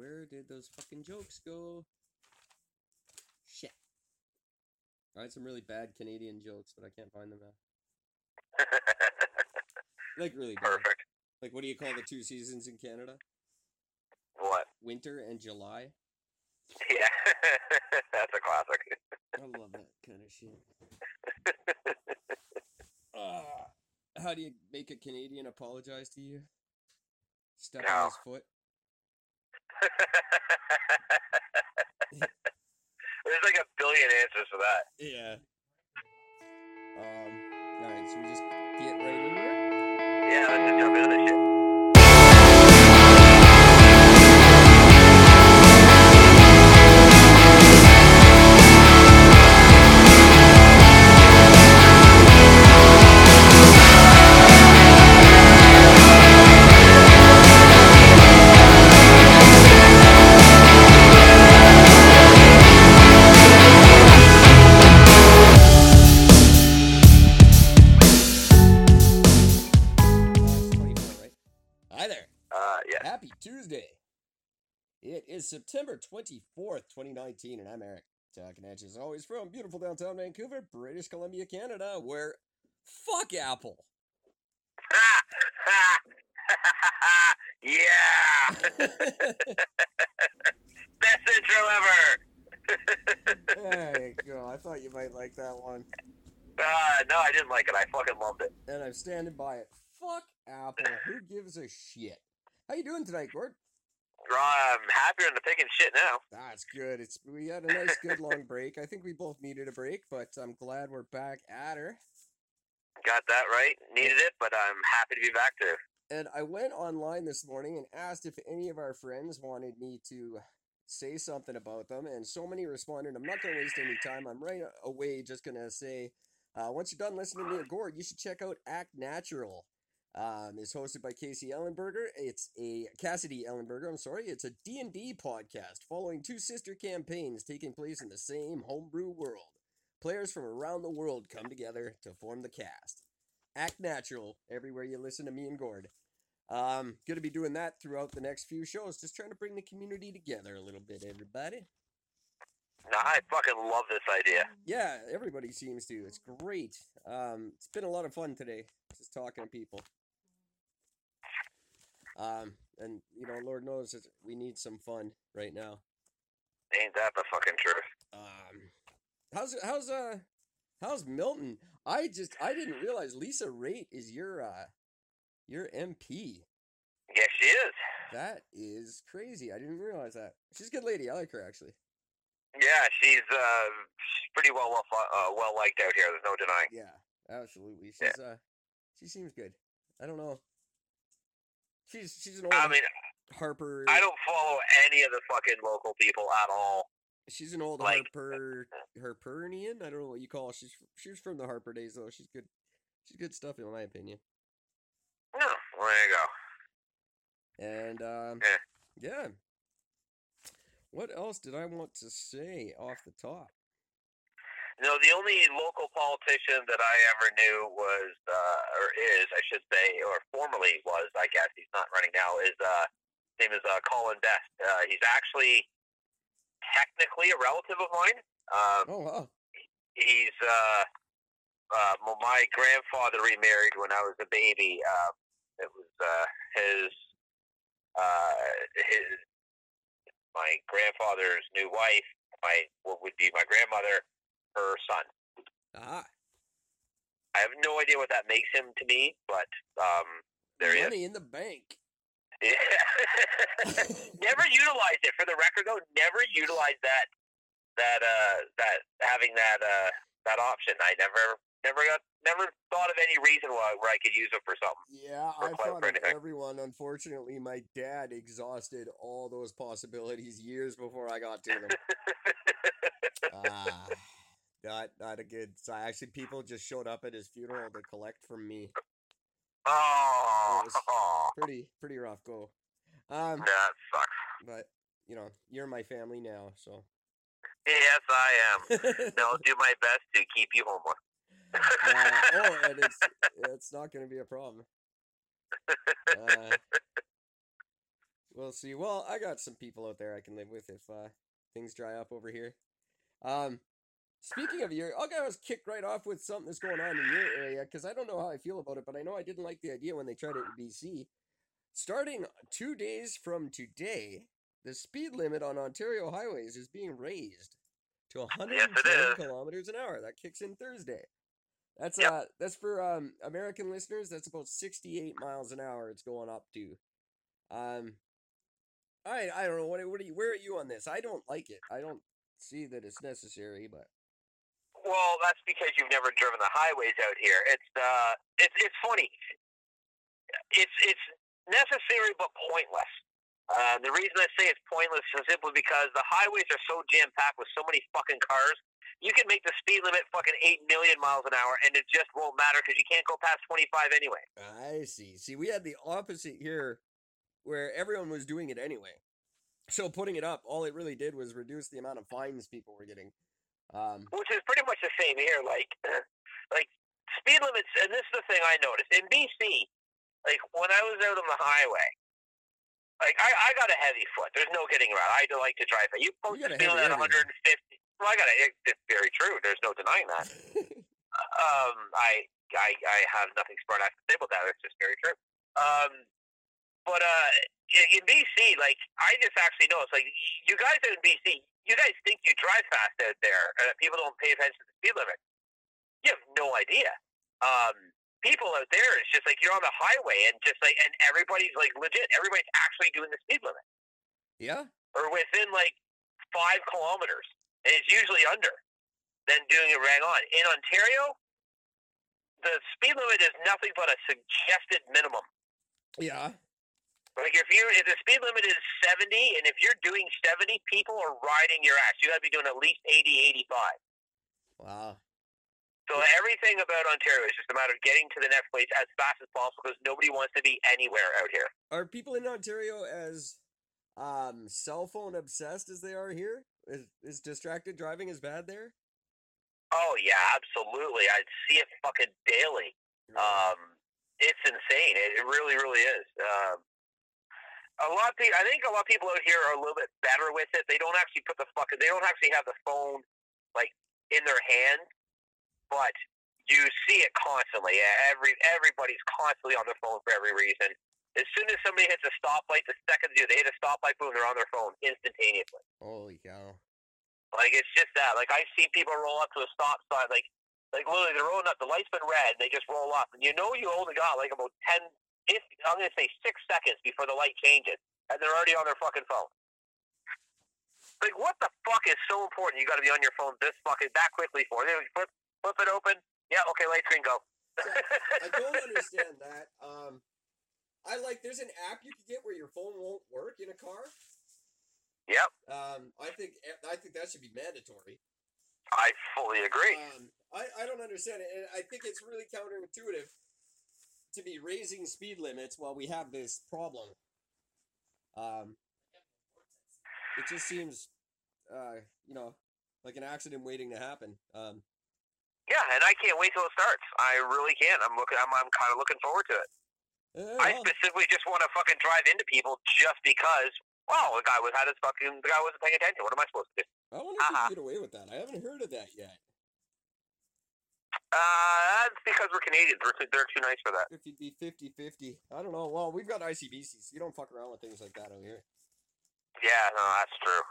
Where did those fucking jokes go? Shit. I had some really bad Canadian jokes, but I can't find them now. Like really bad. Perfect. Like what do you call the two seasons in Canada? What? Winter and July. Yeah, that's a classic. I love that kind of shit. Uh, how do you make a Canadian apologize to you? Step on No. his foot. There's like a billion answers for that. Yeah. Um. All right. So we just get right into it. Yeah, let's just jump into this shit. September 24th, 2019, and I'm Eric. Talking at you as always from beautiful downtown Vancouver, British Columbia, Canada, where fuck Apple. yeah! Best intro ever! there you go. I thought you might like that one. uh, no, I didn't like it. I fucking loved it. And I'm standing by it. Fuck Apple. Who gives a shit? How you doing tonight, Gord? I'm happier than the picking shit now. That's good. It's we had a nice, good long break. I think we both needed a break, but I'm glad we're back at her. Got that right. Needed it, but I'm happy to be back there. And I went online this morning and asked if any of our friends wanted me to say something about them, and so many responded. I'm not going to waste any time. I'm right away just going to say, uh, once you're done listening to me or Gord, you should check out Act Natural. Um, it's hosted by Casey Ellenberger. It's a Cassidy Ellenberger. I'm sorry. It's a D&D podcast following two sister campaigns taking place in the same homebrew world. Players from around the world come together to form the cast. Act Natural everywhere you listen to me and Gord. Um, gonna be doing that throughout the next few shows, just trying to bring the community together a little bit, everybody. I fucking love this idea. Yeah, everybody seems to. It's great. Um, it's been a lot of fun today, just talking to people. Um, and you know, Lord knows that we need some fun right now. Ain't that the fucking truth? Um, how's how's uh how's Milton? I just I didn't realize Lisa Raitt is your uh your MP. Yes, she is. That is crazy. I didn't realize that. She's a good lady. I like her actually. Yeah, she's uh, she's pretty well well uh, well liked out here. There's no denying. Yeah, absolutely. Yeah. She's uh she seems good. I don't know. She's she's an old I mean, Harper. I don't follow any of the fucking local people at all. She's an old like- Harper Harperian. I don't know what you call. Her. She's she's from the Harper days though. She's good. She's good stuff in my opinion. No, well, there you go. And um, Yeah. yeah. What else did I want to say off the top? No, the only local politician that I ever knew was, uh, or is, I should say, or formerly was, I guess he's not running now, is, uh, his name is uh, Colin Best. Uh, he's actually technically a relative of mine. Um, Oh wow. he's, uh, uh, well, my grandfather remarried when I was a baby. Um, it was uh, his, uh, his, my grandfather's new wife, my what would be my grandmother, her son. Ah, I have no idea what that makes him to me, but um, there he is. money in the bank. never utilized it. For the record, though, never utilized that that uh that having that uh that option. I never never got never thought of any reason why where I could use it for something. Yeah, I thought of everyone. Unfortunately, my dad exhausted all those possibilities years before I got to them. ah, not not a good. So actually, people just showed up at his funeral to collect from me. oh, Pretty pretty rough go. Um, that sucks. but you know, you're my family now, so. Yes, I am. And I'll do my best to keep you homeless. Uh, oh, and it's it's not going to be a problem. Uh, we'll see. Well, I got some people out there I can live with if uh, things dry up over here. Um, speaking of your, I'll get us kicked right off with something that's going on in your area because I don't know how I feel about it, but I know I didn't like the idea when they tried it in BC. Starting two days from today, the speed limit on Ontario highways is being raised to 110 is. kilometers an hour. That kicks in Thursday. That's Yep. uh that's for um American listeners. That's about 68 miles an hour. It's going up to. Um, I I don't know what what are you where are you on this? I don't like it. I don't see that it's necessary, but Well, that's because you've never driven the highways out here. It's uh, it's it's funny. It's it's necessary but pointless. Uh, the reason I say it's pointless is simply because the highways are so jam packed with so many fucking cars. You can make the speed limit fucking eight million miles an hour, and it just won't matter because you can't go past twenty five anyway. I see. See, we had the opposite here where everyone was doing it anyway. So putting it up, all it really did was reduce the amount of fines people were getting. Um, which is pretty much the same here. Like, like speed limits, and this is the thing I noticed in BC. Like when I was out on the highway, like I, I got a heavy foot. There's no getting around. I like to drive. You post You speed limit at 150. Well, I got a. it- It's very true. There's no denying that. Um, I, I, I have nothing smart enough to say about that. It's just very true. Um, but uh, in, BC, like I just actually noticed, like you guys in BC, you guys think you drive fast out there, and that people don't pay attention to the speed limit. You have no idea. Um, people out there, it's just like you're on the highway, and just like, and everybody's like legit. Everybody's actually doing the speed limit, yeah, or within like five kilometers, and it's usually under. Then doing it rang on in Ontario. The speed limit is nothing but a suggested minimum. yeah. Like if you if the speed limit is 70 and if you're doing 70, people are riding your ass. You got to be doing at least 80, 85. Wow. So everything about Ontario is just a matter of getting to the next place as fast as possible because nobody wants to be anywhere out here. Are people in Ontario as um cell phone obsessed as they are here? Is is distracted driving as bad there? Oh yeah, absolutely. I see it fucking daily. Um, it's insane. It, it really, really is. Um, a lot of people, I think a lot of people out here are a little bit better with it. They don't actually put the fucking, they don't actually have the phone like in their hand, but you see it constantly. Every everybody's constantly on their phone for every reason. As soon as somebody hits a stoplight, the second they hit a stoplight, boom, they're on their phone instantaneously. Holy cow. Like it's just that. Like I see people roll up to a stop sign, like like literally they're rolling up. The light's been red, and they just roll up, and you know you only got like about ten, if I'm gonna say six seconds before the light changes, and they're already on their fucking phone. Like what the fuck is so important? You got to be on your phone this fucking that quickly for? They Flip, flip it open. Yeah, okay, light screen go. I don't understand that. Um, I like. There's an app you can get where your phone won't work in a car. Yep, Um, I think I think that should be mandatory. I fully agree. Um, I I don't understand it, and I think it's really counterintuitive to be raising speed limits while we have this problem. Um, it just seems, uh, you know, like an accident waiting to happen. Um, Yeah, and I can't wait till it starts. I really can. I'm looking. I'm, I'm kind of looking forward to it. eh, I specifically just want to fucking drive into people just because. Well, the guy was had his fucking. The guy wasn't paying attention. What am I supposed to do? I wonder if you haha. can get away with that. I haven't heard of that yet. Uh, that's because we're Canadians. We're too, they're too nice for that. If you'd be 50-50. I don't know. Well, we've got ICBCs. You don't fuck around with things like that out here. Yeah, no, that's true.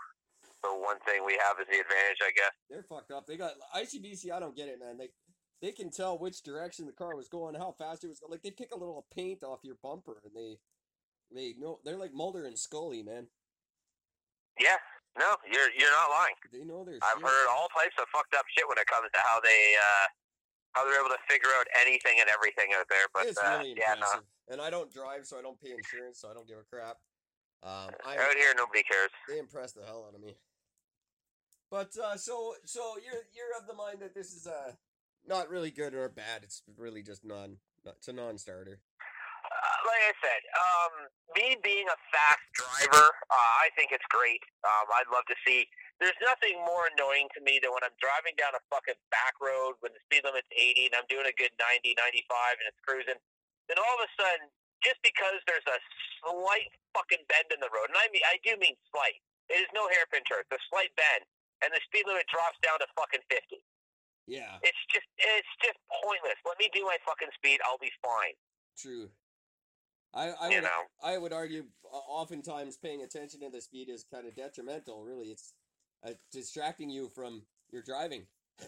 The one thing we have is the advantage, I guess. They're fucked up. They got ICBC. I don't get it, man. They they can tell which direction the car was going, how fast it was going. Like they pick a little paint off your bumper, and they they know they're like Mulder and Scully, man. Yeah, no, you're you're not lying. They know their I've shit. heard all types of fucked up shit when it comes to how they uh how they're able to figure out anything and everything out there. But it's uh, really yeah, no. And I don't drive, so I don't pay insurance, so I don't give a crap. Um, I out here nobody cares. they impress the hell out of me. But uh, so so you're you're of the mind that this is uh not really good or bad. It's really just non. It's a non-starter. Uh, like I said, um, me being a fast driver, uh, I think it's great. Um, I'd love to see. There's nothing more annoying to me than when I'm driving down a fucking back road when the speed limit's 80 and I'm doing a good 90, 95 and it's cruising. Then all of a sudden, just because there's a slight fucking bend in the road, and I mean, I do mean slight. It is no hairpin turn. It's a slight bend, and the speed limit drops down to fucking fifty. Yeah, It's just, it's just pointless. Let me do my fucking speed. I'll be fine. true. I I You would know. I would argue oftentimes paying attention to the speed is kind of detrimental. Really, it's uh, distracting you from your driving.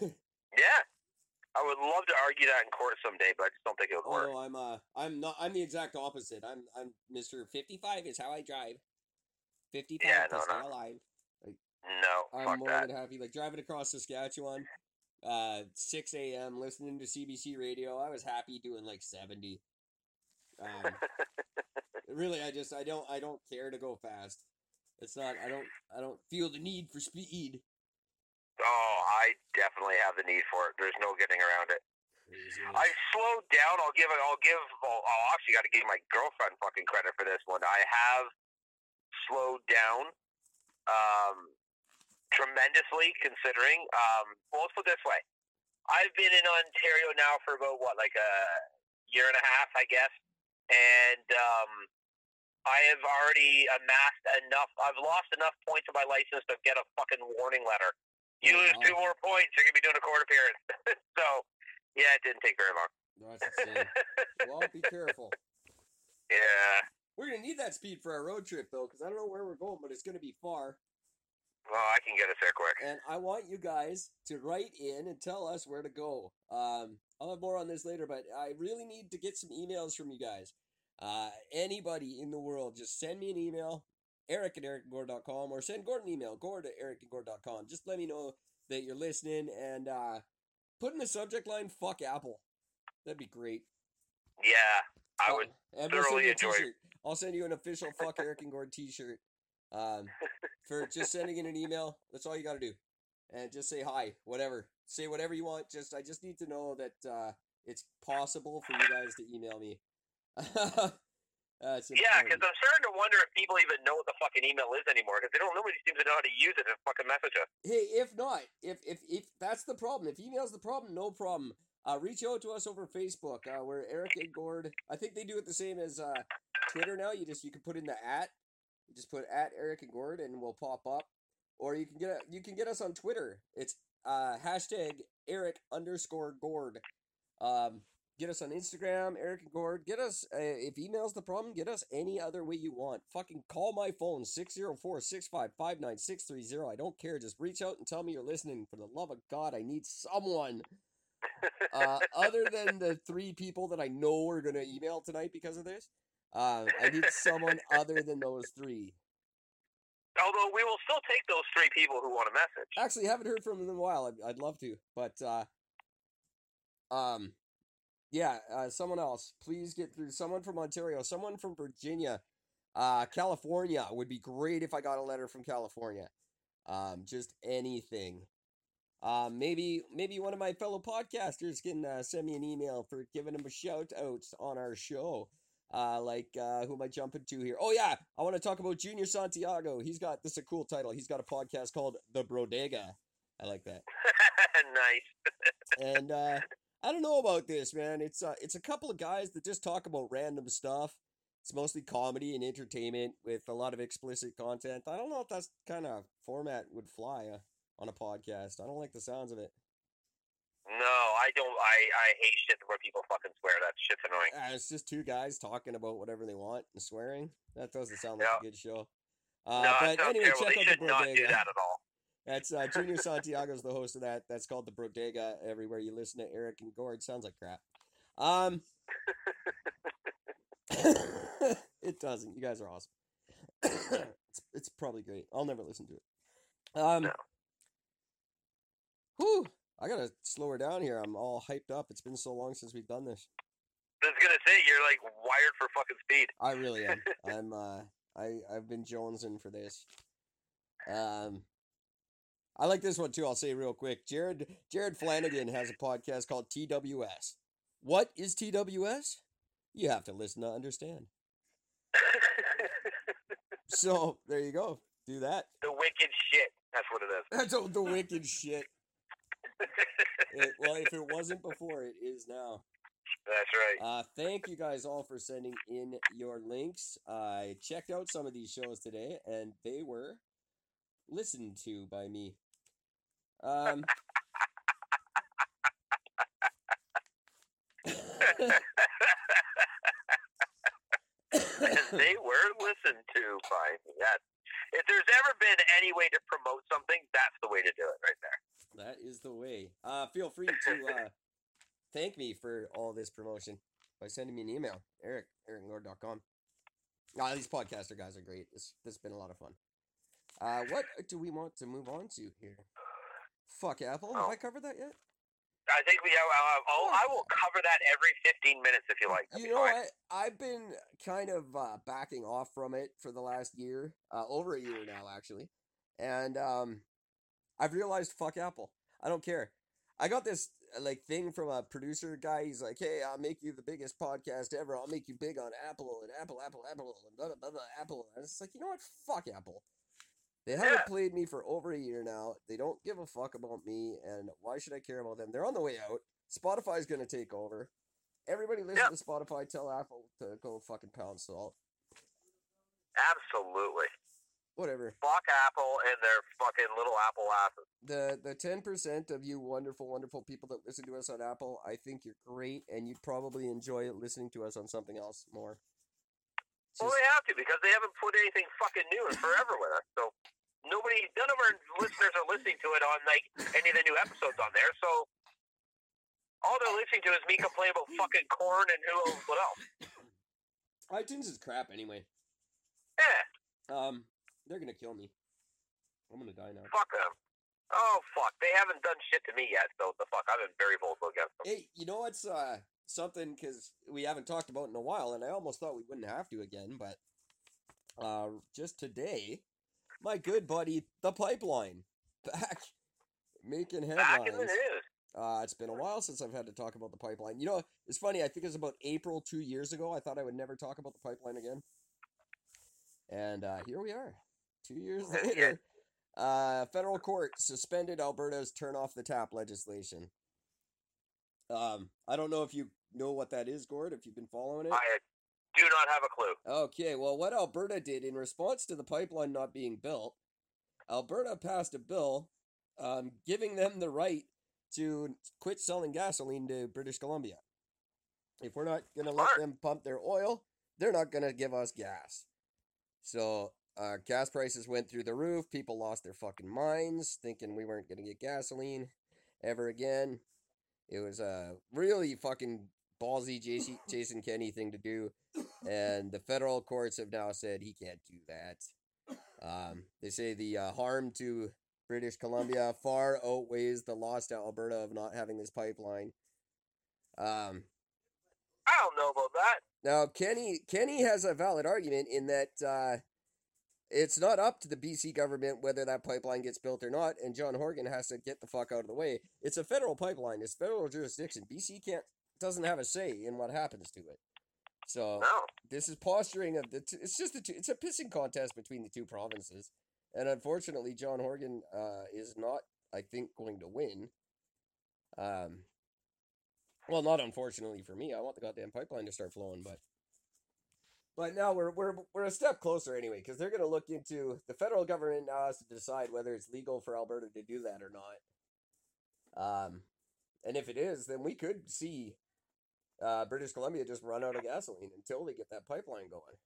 Yeah. I would love to argue that in court someday, but I just don't think it would work. Although I'm uh I'm not I'm the exact opposite. I'm I'm Mr. 55 is how I drive. 55 Yeah, to no, no. alive. No, I'm fuck more that. than happy. Like driving across Saskatchewan, uh, 6 a.m. listening to CBC radio. I was happy doing like 70. Um, really, I just I don't I don't care to go fast. It's not I don't I don't feel the need for speed. Oh, I definitely have the need for it. There's no getting around it. I slowed down. I'll give. it. I'll give. Well, I'll actually got to give my girlfriend fucking credit for this one. I have slowed down um, tremendously, considering. Um, well, let's put it this way: I've been in Ontario now for about what, like a year and a half, I guess, and um, I have already amassed enough. I've lost enough points on my license to get a fucking warning letter. You Oh, lose wow. two more points, you're gonna be doing a court appearance. so, yeah, it didn't take very long. That's insane. well, be careful. Yeah. We're gonna need that speed for our road trip though, because I don't know where we're going, but it's gonna be far. Well, I can get us there quick. and I want you guys to write in and tell us where to go. Um, I'll have more on this later, but I really need to get some emails from you guys. Uh, anybody in the world, just send me an email, eric at ericandgord.com, or send Gordon an email, gord at ericandgord.com. Just let me know that you're listening and uh, put in the subject line, fuck Apple. That'd be great. Yeah, I would. and we'll send thoroughly enjoy it. t-shirt. I'll send you an official fuck Eric and Gord t-shirt. Um, for just sending in an email. That's all you got to do, and just say hi. Whatever, say whatever you want. Just I just need to know that uh, it's possible for you guys to email me. That's Yeah, because. I'm starting to wonder if people even know what the fucking email is anymore. Because they don't. Nobody seems to know how to use it to fucking message us. Hey, if not, if if if that's the problem, if email's the problem, no problem. Uh, reach out to us over Facebook. Uh, we're Eric and Gord. I think they do it the same as uh, Twitter now. You just you can put in the at, you just put at Eric and Gord, and we'll pop up. Or you can get a, you can get us on Twitter. It's uh, hashtag Eric underscore Gord. Um, get us on Instagram, Eric and Gord. Get us uh, if email's the problem. Get us any other way you want. Fucking call my phone 604-655-9630. I don't care. Just reach out and tell me you're listening. For the love of God, I need someone. Uh, other than the three people that I know are gonna email tonight because of this, uh, I need someone other than those three. Although we will still take those three people who want a message. Actually, haven't heard from them in a while. I'd, I'd love to, but uh, um, yeah, uh, someone else. Please get through. Someone from Ontario. Someone from Virginia. Uh, California would be great if I got a letter from California. Um, just anything. Um, maybe maybe one of my fellow podcasters can uh, send me an email for giving them a shout out on our show. Uh, like uh, who am I jumping to here? Oh yeah, I want to talk about Junior Santiago. He's got this is a cool title. He's got a podcast called The Brodega. I like that. nice. And uh, I don't know about this, man. It's uh, it's a couple of guys that just talk about random stuff. It's mostly comedy and entertainment with a lot of explicit content. I don't know if that's kind of format would fly uh, on a podcast. I don't like the sounds of it. No, I don't. I I hate shit where people fucking swear. That shit's annoying. Uh, it's just two guys talking about whatever they want and swearing. That doesn't sound like Yeah. a good show. Uh, no, but anyway, terrible. check They out the should not do Brodega. that at all. That's uh, Junior Santiago's the host of that. That's called the Brodega. Everywhere you listen to Eric and Gord, sounds like crap. Um, it doesn't. You guys are awesome. it's, it's probably great. I'll never listen to it. Um, No. whew, I gotta slow her down here. I'm all hyped up. It's been so long since we've done this. I was gonna say you're like wired for fucking speed. I really am. I'm uh I I've been jonesing for this. Um I like this one too, I'll say real quick. Jared Jared Flanagan has a podcast called TWS. What is TWS? You have to listen to understand. So there you go. Do that. the wicked shit. That's what it is. That's all the wicked shit. It, well, if it wasn't before, it is now. That's right. Uh, thank you guys all for sending in your links. I checked out some of these shows today, and they were listened to by me. Um, they were listened to by me. That if there's ever been any way to promote something, that's the way to do it right there. that is the way. Uh, feel free to uh, thank me for all this promotion by sending me an email, Eric, ericlord.com. Ah, these podcaster guys are great. This, this has been a lot of fun. Uh, what do we want to move on to here? Fuck Apple. Have Oh. I covered that yet? I think we have. Uh, oh, I will cover that every 15 minutes if you like. That'd You know fine. what? I've been kind of uh, backing off from it for the last year, uh, over a year now, actually, and um, I've realized fuck Apple. I don't care. I got this uh, like thing from a producer guy. He's like, "Hey, I'll make you the biggest podcast ever. I'll make you big on Apple and Apple, Apple, Apple, and blah blah blah, blah Apple." And it's like, you know what? Fuck Apple. They haven't Yeah. played me for over a year now. They don't give a fuck about me, and why should I care about them? They're on the way out. Spotify's gonna take over. Everybody listen Yeah. to Spotify. Tell Apple to go fucking pound salt. Absolutely. Whatever. Fuck Apple and their fucking little Apple asses. The the ten percent of you wonderful, wonderful people that listen to us on Apple, I think you're great, and you'd probably enjoy listening to us on something else more. Well, they have to because they haven't put anything fucking new in forever with us. So nobody, none of our listeners are listening to it on like any of the new episodes on there. So all they're listening to is me complain about fucking corn and who knows what else. iTunes is crap anyway. Yeah, Um, they're gonna kill me. I'm gonna die now. fuck them. Oh fuck, they haven't done shit to me yet. So the fuck, I've been very vocal against them. Hey, you know what's uh something because we haven't talked about in a while, and I almost thought we wouldn't have to again, but uh, just today, my good buddy, the Pipeline, back making Back in the headlines. Uh, it's been a while since I've had to talk about the pipeline. You know, it's funny. I think it was about April two years ago. I thought I would never talk about the pipeline again, and uh, here we are, two years later. Uh, federal court suspended Alberta's turn off the tap legislation. Um, I don't know if you know what that is, Gord. If you've been following it. I do not have a clue. Okay, well, what Alberta did in response to the pipeline not being built, Alberta passed a bill um, giving them the right to quit selling gasoline to British Columbia. If we're not going to let them pump their oil, they're not going to give us gas. So, uh, gas prices went through the roof. People lost their fucking minds thinking we weren't going to get gasoline ever again. It was a really fucking ballsy JC, Jason Kenney thing to do and the federal courts have now said he can't do that. Um, they say the uh, harm to British Columbia far outweighs the loss to Alberta of not having this pipeline. Um, I don't know about that. now Kenney Kenney has a valid argument in that uh, it's not up to the BC government whether that pipeline gets built or not, and John Horgan has to get the fuck out of the way. It's a federal pipeline; it's federal jurisdiction. BC can't doesn't have a say in what happens to it. So No. this is posturing of the. Two, it's just the two. It's a pissing contest between the two provinces, and unfortunately, John Horgan uh, is not. I think going to win. Um. Well, not unfortunately for me. I want the goddamn pipeline to start flowing, but. But now we're we're we're a step closer anyway, because they're going to look into the federal government now has to decide whether it's legal for Alberta to do that or not. Um, and if it is, then we could see uh, British Columbia just run out of gasoline until they get that pipeline going.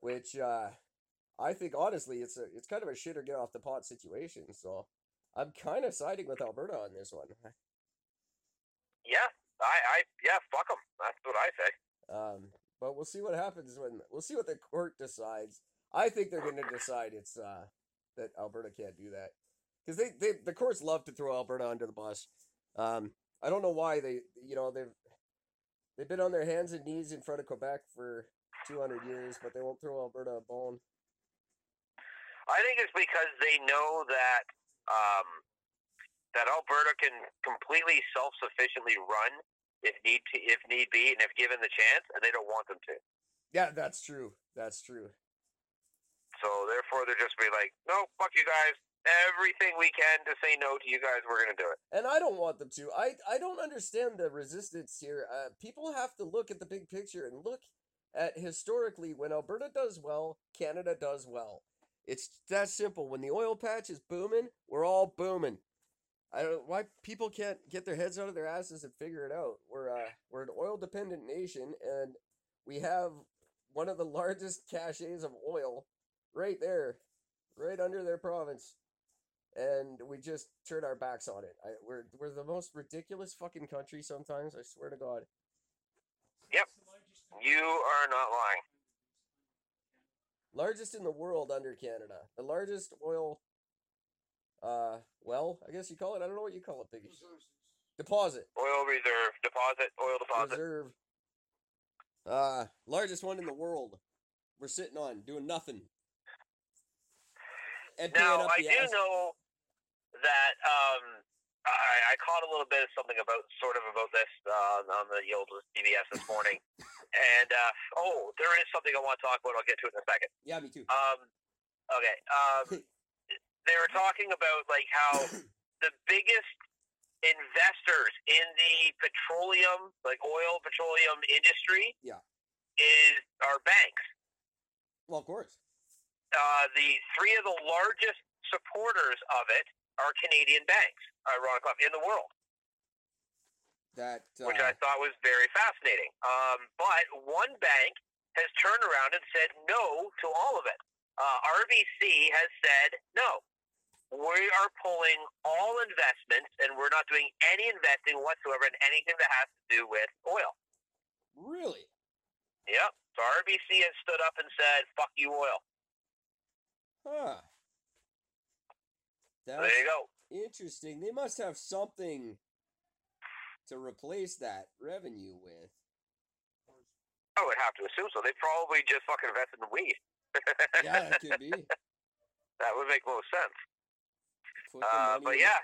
Which uh, I think honestly, it's a it's kind of a shit or get off the pot situation. So I'm kind of siding with Alberta on this one. Yeah. I. I. Yeah. Fuck them. That's what I say. Um, but we'll see what happens when we'll see what the court decides. I think they're going to decide it's uh, that Alberta can't do that because they, they the courts love to throw Alberta under the bus. Um, I don't know why they you know they've they've been on their hands and knees in front of Quebec for 200 years, but they won't throw Alberta a bone. I think it's because they know that um, that Alberta can completely self sufficiently run if need to, if need be, and if given the chance, and they don't want them to. Yeah, that's true. That's true. So therefore, they're just be like, no, fuck you guys, everything we can to say no to you guys. We're going to do it. And I don't want them to. I I don't understand the resistance here. Uh, people have to look at the big picture and look at historically when Alberta does well, Canada does well. It's that simple. When the oil patch is booming, we're all booming. I don't why people can't get their heads out of their asses and figure it out. We're uh, we're an oil dependent nation, and we have one of the largest caches of oil right there, right under their province, and we just turn our backs on it. I, we're we're the most ridiculous fucking country sometimes. I swear to God. Yep, you are not lying. Largest in the world under Canada. The largest oil uh well, I guess you call it. I don't know what you call it, Biggie. Deposit. Oil reserve deposit. Oil deposit. Reserve. Uh largest one in the world. We're sitting on doing nothing. And Now I do know that um, I, I caught a little bit of something about sort of about this uh, on the old CBS this morning, and uh, oh, there is something I want to talk about. I'll get to it in a second. Yeah, me too. Um, okay. Um, they were talking about like how the biggest investors in the petroleum, like oil petroleum industry, Yeah. is our banks. Well, of course. Uh, the three of the largest supporters of it are Canadian banks, ironically, in the world, That uh, which I thought was very fascinating. Um, but one bank has turned around and said no to all of it. Uh, RBC has said no. We are pulling all investments, and we're not doing any investing whatsoever in anything that has to do with oil. really Yep. So RBC has stood up and said, "Fuck you, oil." huh. That's there you go. interesting. They must have something to replace that revenue with. I would have to assume so. They probably just fucking invested in weed. Yeah, that could be. that would make most sense. Uh, but in- yeah,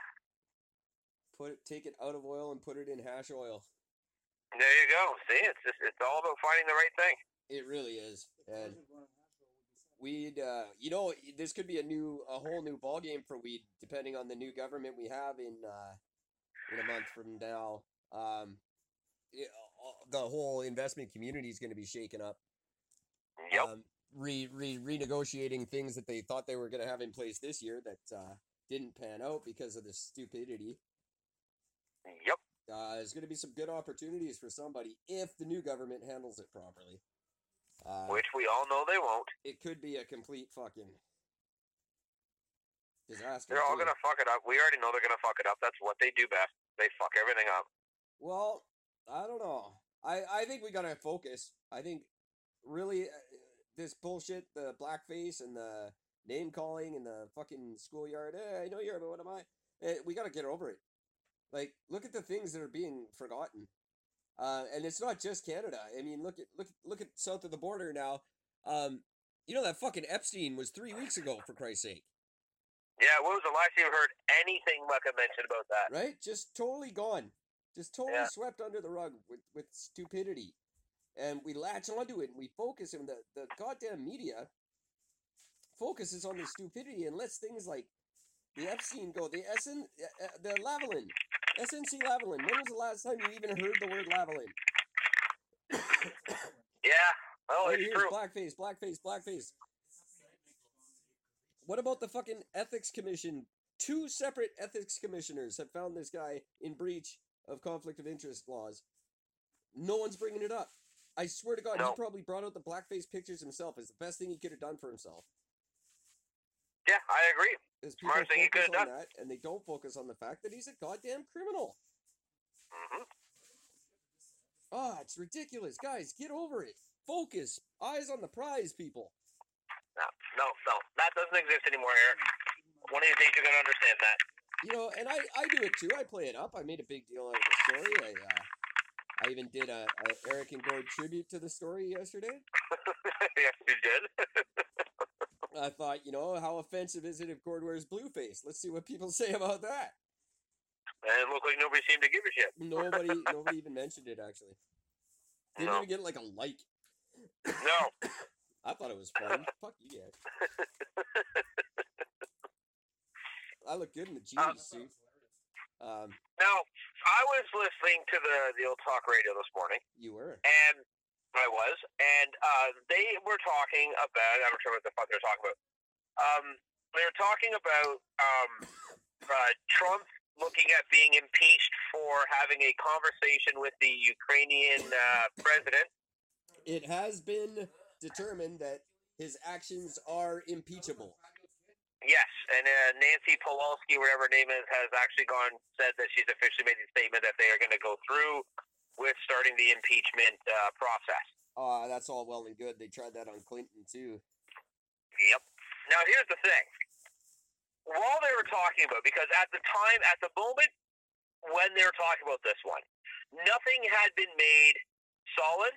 put it, take it out of oil and put it in hash oil. there you go. See, it's just, it's all about finding the right thing. It really is, and weed. Uh, you know, this could be a new, a whole new ball game for weed, depending on the new government we have in uh, in a month from now. Um, it, the whole investment community is going to be shaken up. Yep. Um, re, re renegotiating things that they thought they were going to have in place this year that uh, didn't pan out because of the stupidity. yep. Uh, there's going to be some good opportunities for somebody if the new government handles it properly. Uh, Which we all know they won't. it could be a complete fucking disaster. They're all too. gonna fuck it up. We already know they're gonna fuck it up. That's what they do best. They fuck everything up. Well, I don't know. I I think we gotta focus. I think really uh, this bullshit, the blackface and the name calling and the fucking schoolyard. Hey, I know you're, but what am I? Eh, we gotta get over it. Like, look at the things that are being forgotten. Uh, and it's not just Canada. I mean, look at look look at south of the border now. Um, you know that fucking Epstein was three weeks ago, for Christ's sake. Yeah. When was the last you heard anything like I mentioned about that? right? Just totally gone, just totally Yeah. swept under the rug with with stupidity, and we latch onto it and we focus, and the the goddamn media focuses on the stupidity and lets things like the Epstein go, the SN, uh, uh, the Lavalin, SNC Lavalin. When was the last time you even heard the word Lavalin? Yeah. Oh, it's true. blackface, blackface, blackface. What about the fucking ethics commission? Two separate ethics commissioners have found this guy in breach of conflict of interest laws. No one's bringing it up. I swear to God, No. he probably brought out the blackface pictures himself. It's the best thing he could have done for himself. Yeah, I agree. Is people Smartest thing he focus on that, and they don't focus on the fact that he's a goddamn criminal. hmm Ah, it's ridiculous, guys. Get over it. Focus. Eyes on the prize, people. No, no, no. That doesn't exist anymore, Eric. One of these days you're gonna understand that. You know, and I, I do it too. I play it up. I made a big deal out of the story. I uh, I even did a, a Eric and Gord tribute to the story yesterday. yes, you did. I thought, you know, how offensive is it if Gord wears blue face? Let's see what people say about that. and it looked like nobody seemed to give a shit. Nobody nobody even mentioned it actually. Didn't No. even get like a like. No. I thought it was fun. Fuck you guys. geez, Sue. Um, Now, I was listening to the the old talk radio this morning, you were. and I was, and uh, they were talking about. I'm not sure what the fuck they're talking about. Um, they were talking about um, uh, Trump looking at being impeached for having a conversation with the Ukrainian uh, president. It has been determined that his actions are impeachable. Yes, and uh, Nancy Pelosi, whatever her name is, has actually gone said that she's officially made the statement that they are going to go through with starting the impeachment uh, process. Uh, that's all well and good. They tried that on Clinton too. Yep. Now here's the thing. While they were talking about, because at the time, at the moment when they were talking about this one, nothing had been made solid.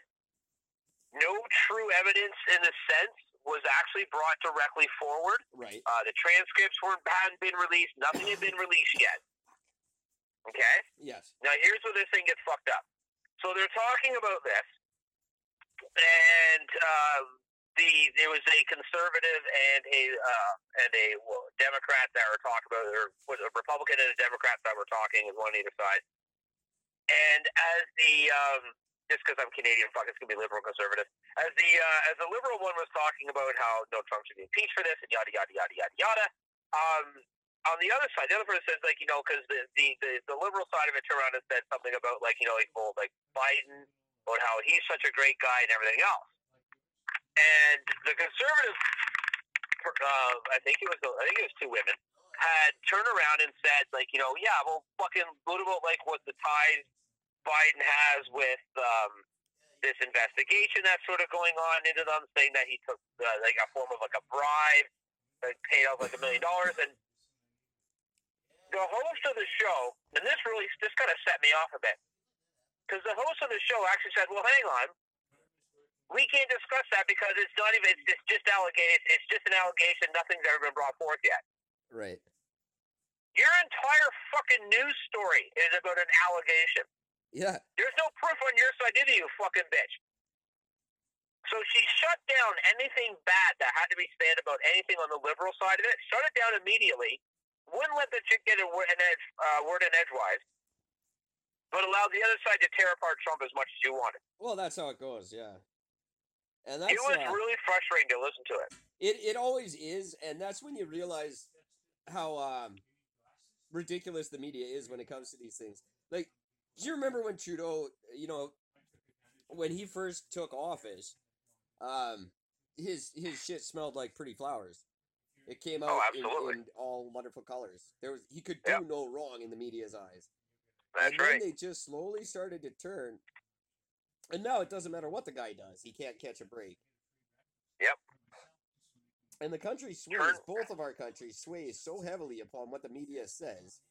No true evidence in the sense was actually brought directly forward. Right. Uh, the transcripts weren't hadn't been released. Nothing had been released yet. Okay. Yes. Now here's where this thing gets fucked up. So they're talking about this, and uh, the there was a conservative and a uh, and a well, Democrat that were talking about, or was a Republican and a Democrat that were talking, one on either side. And as the um, just because I'm Canadian, fuck, it's gonna be liberal conservative. As the uh, as the liberal one was talking about how no Trump should be impeached for this and yada yada yada yada yada. Um, on the other side, the other person says like you know because the, the the the liberal side of it turned around and said something about like you know like well like Biden about how he's such a great guy and everything else. And the conservative, uh, I think it was I think it was two women, had turned around and said like you know yeah well fucking what about like what the ties Biden has with um, this investigation that's sort of going on into them, saying that he took uh, like a form of like a bribe, like paid out like a million dollars, and the host of the show, and this really this kind of set me off a bit, because the host of the show actually said, "Well, hang on, we can't discuss that because it's not even it's, just allegation. It's just an allegation. Nothing's ever been brought forth yet. Right. Your entire fucking news story is about an allegation." Yeah. There's no proof on your side either, you fucking bitch. So she shut down anything bad that had to be said about anything on the liberal side of it. Shut it down immediately. Wouldn't let the chick get a word, an edge, uh, word in edgewise, but allowed the other side to tear apart Trump as much as you wanted. Well, that's how it goes. Yeah. And that's it was uh, really frustrating to listen to it. It it always is, and that's when you realize how um ridiculous the media is when it comes to these things. Like, do you remember when Trudeau, you know, when he first took office, um, his his shit smelled like pretty flowers. It came out Oh, in, in all wonderful colors. There was he could do Yeah. no wrong in the media's eyes. That's and then right. they just slowly started to turn. And now it doesn't matter what the guy does; he can't catch a break. Yep. And the country sways. Turn- Both of our countries sway so heavily upon what the media says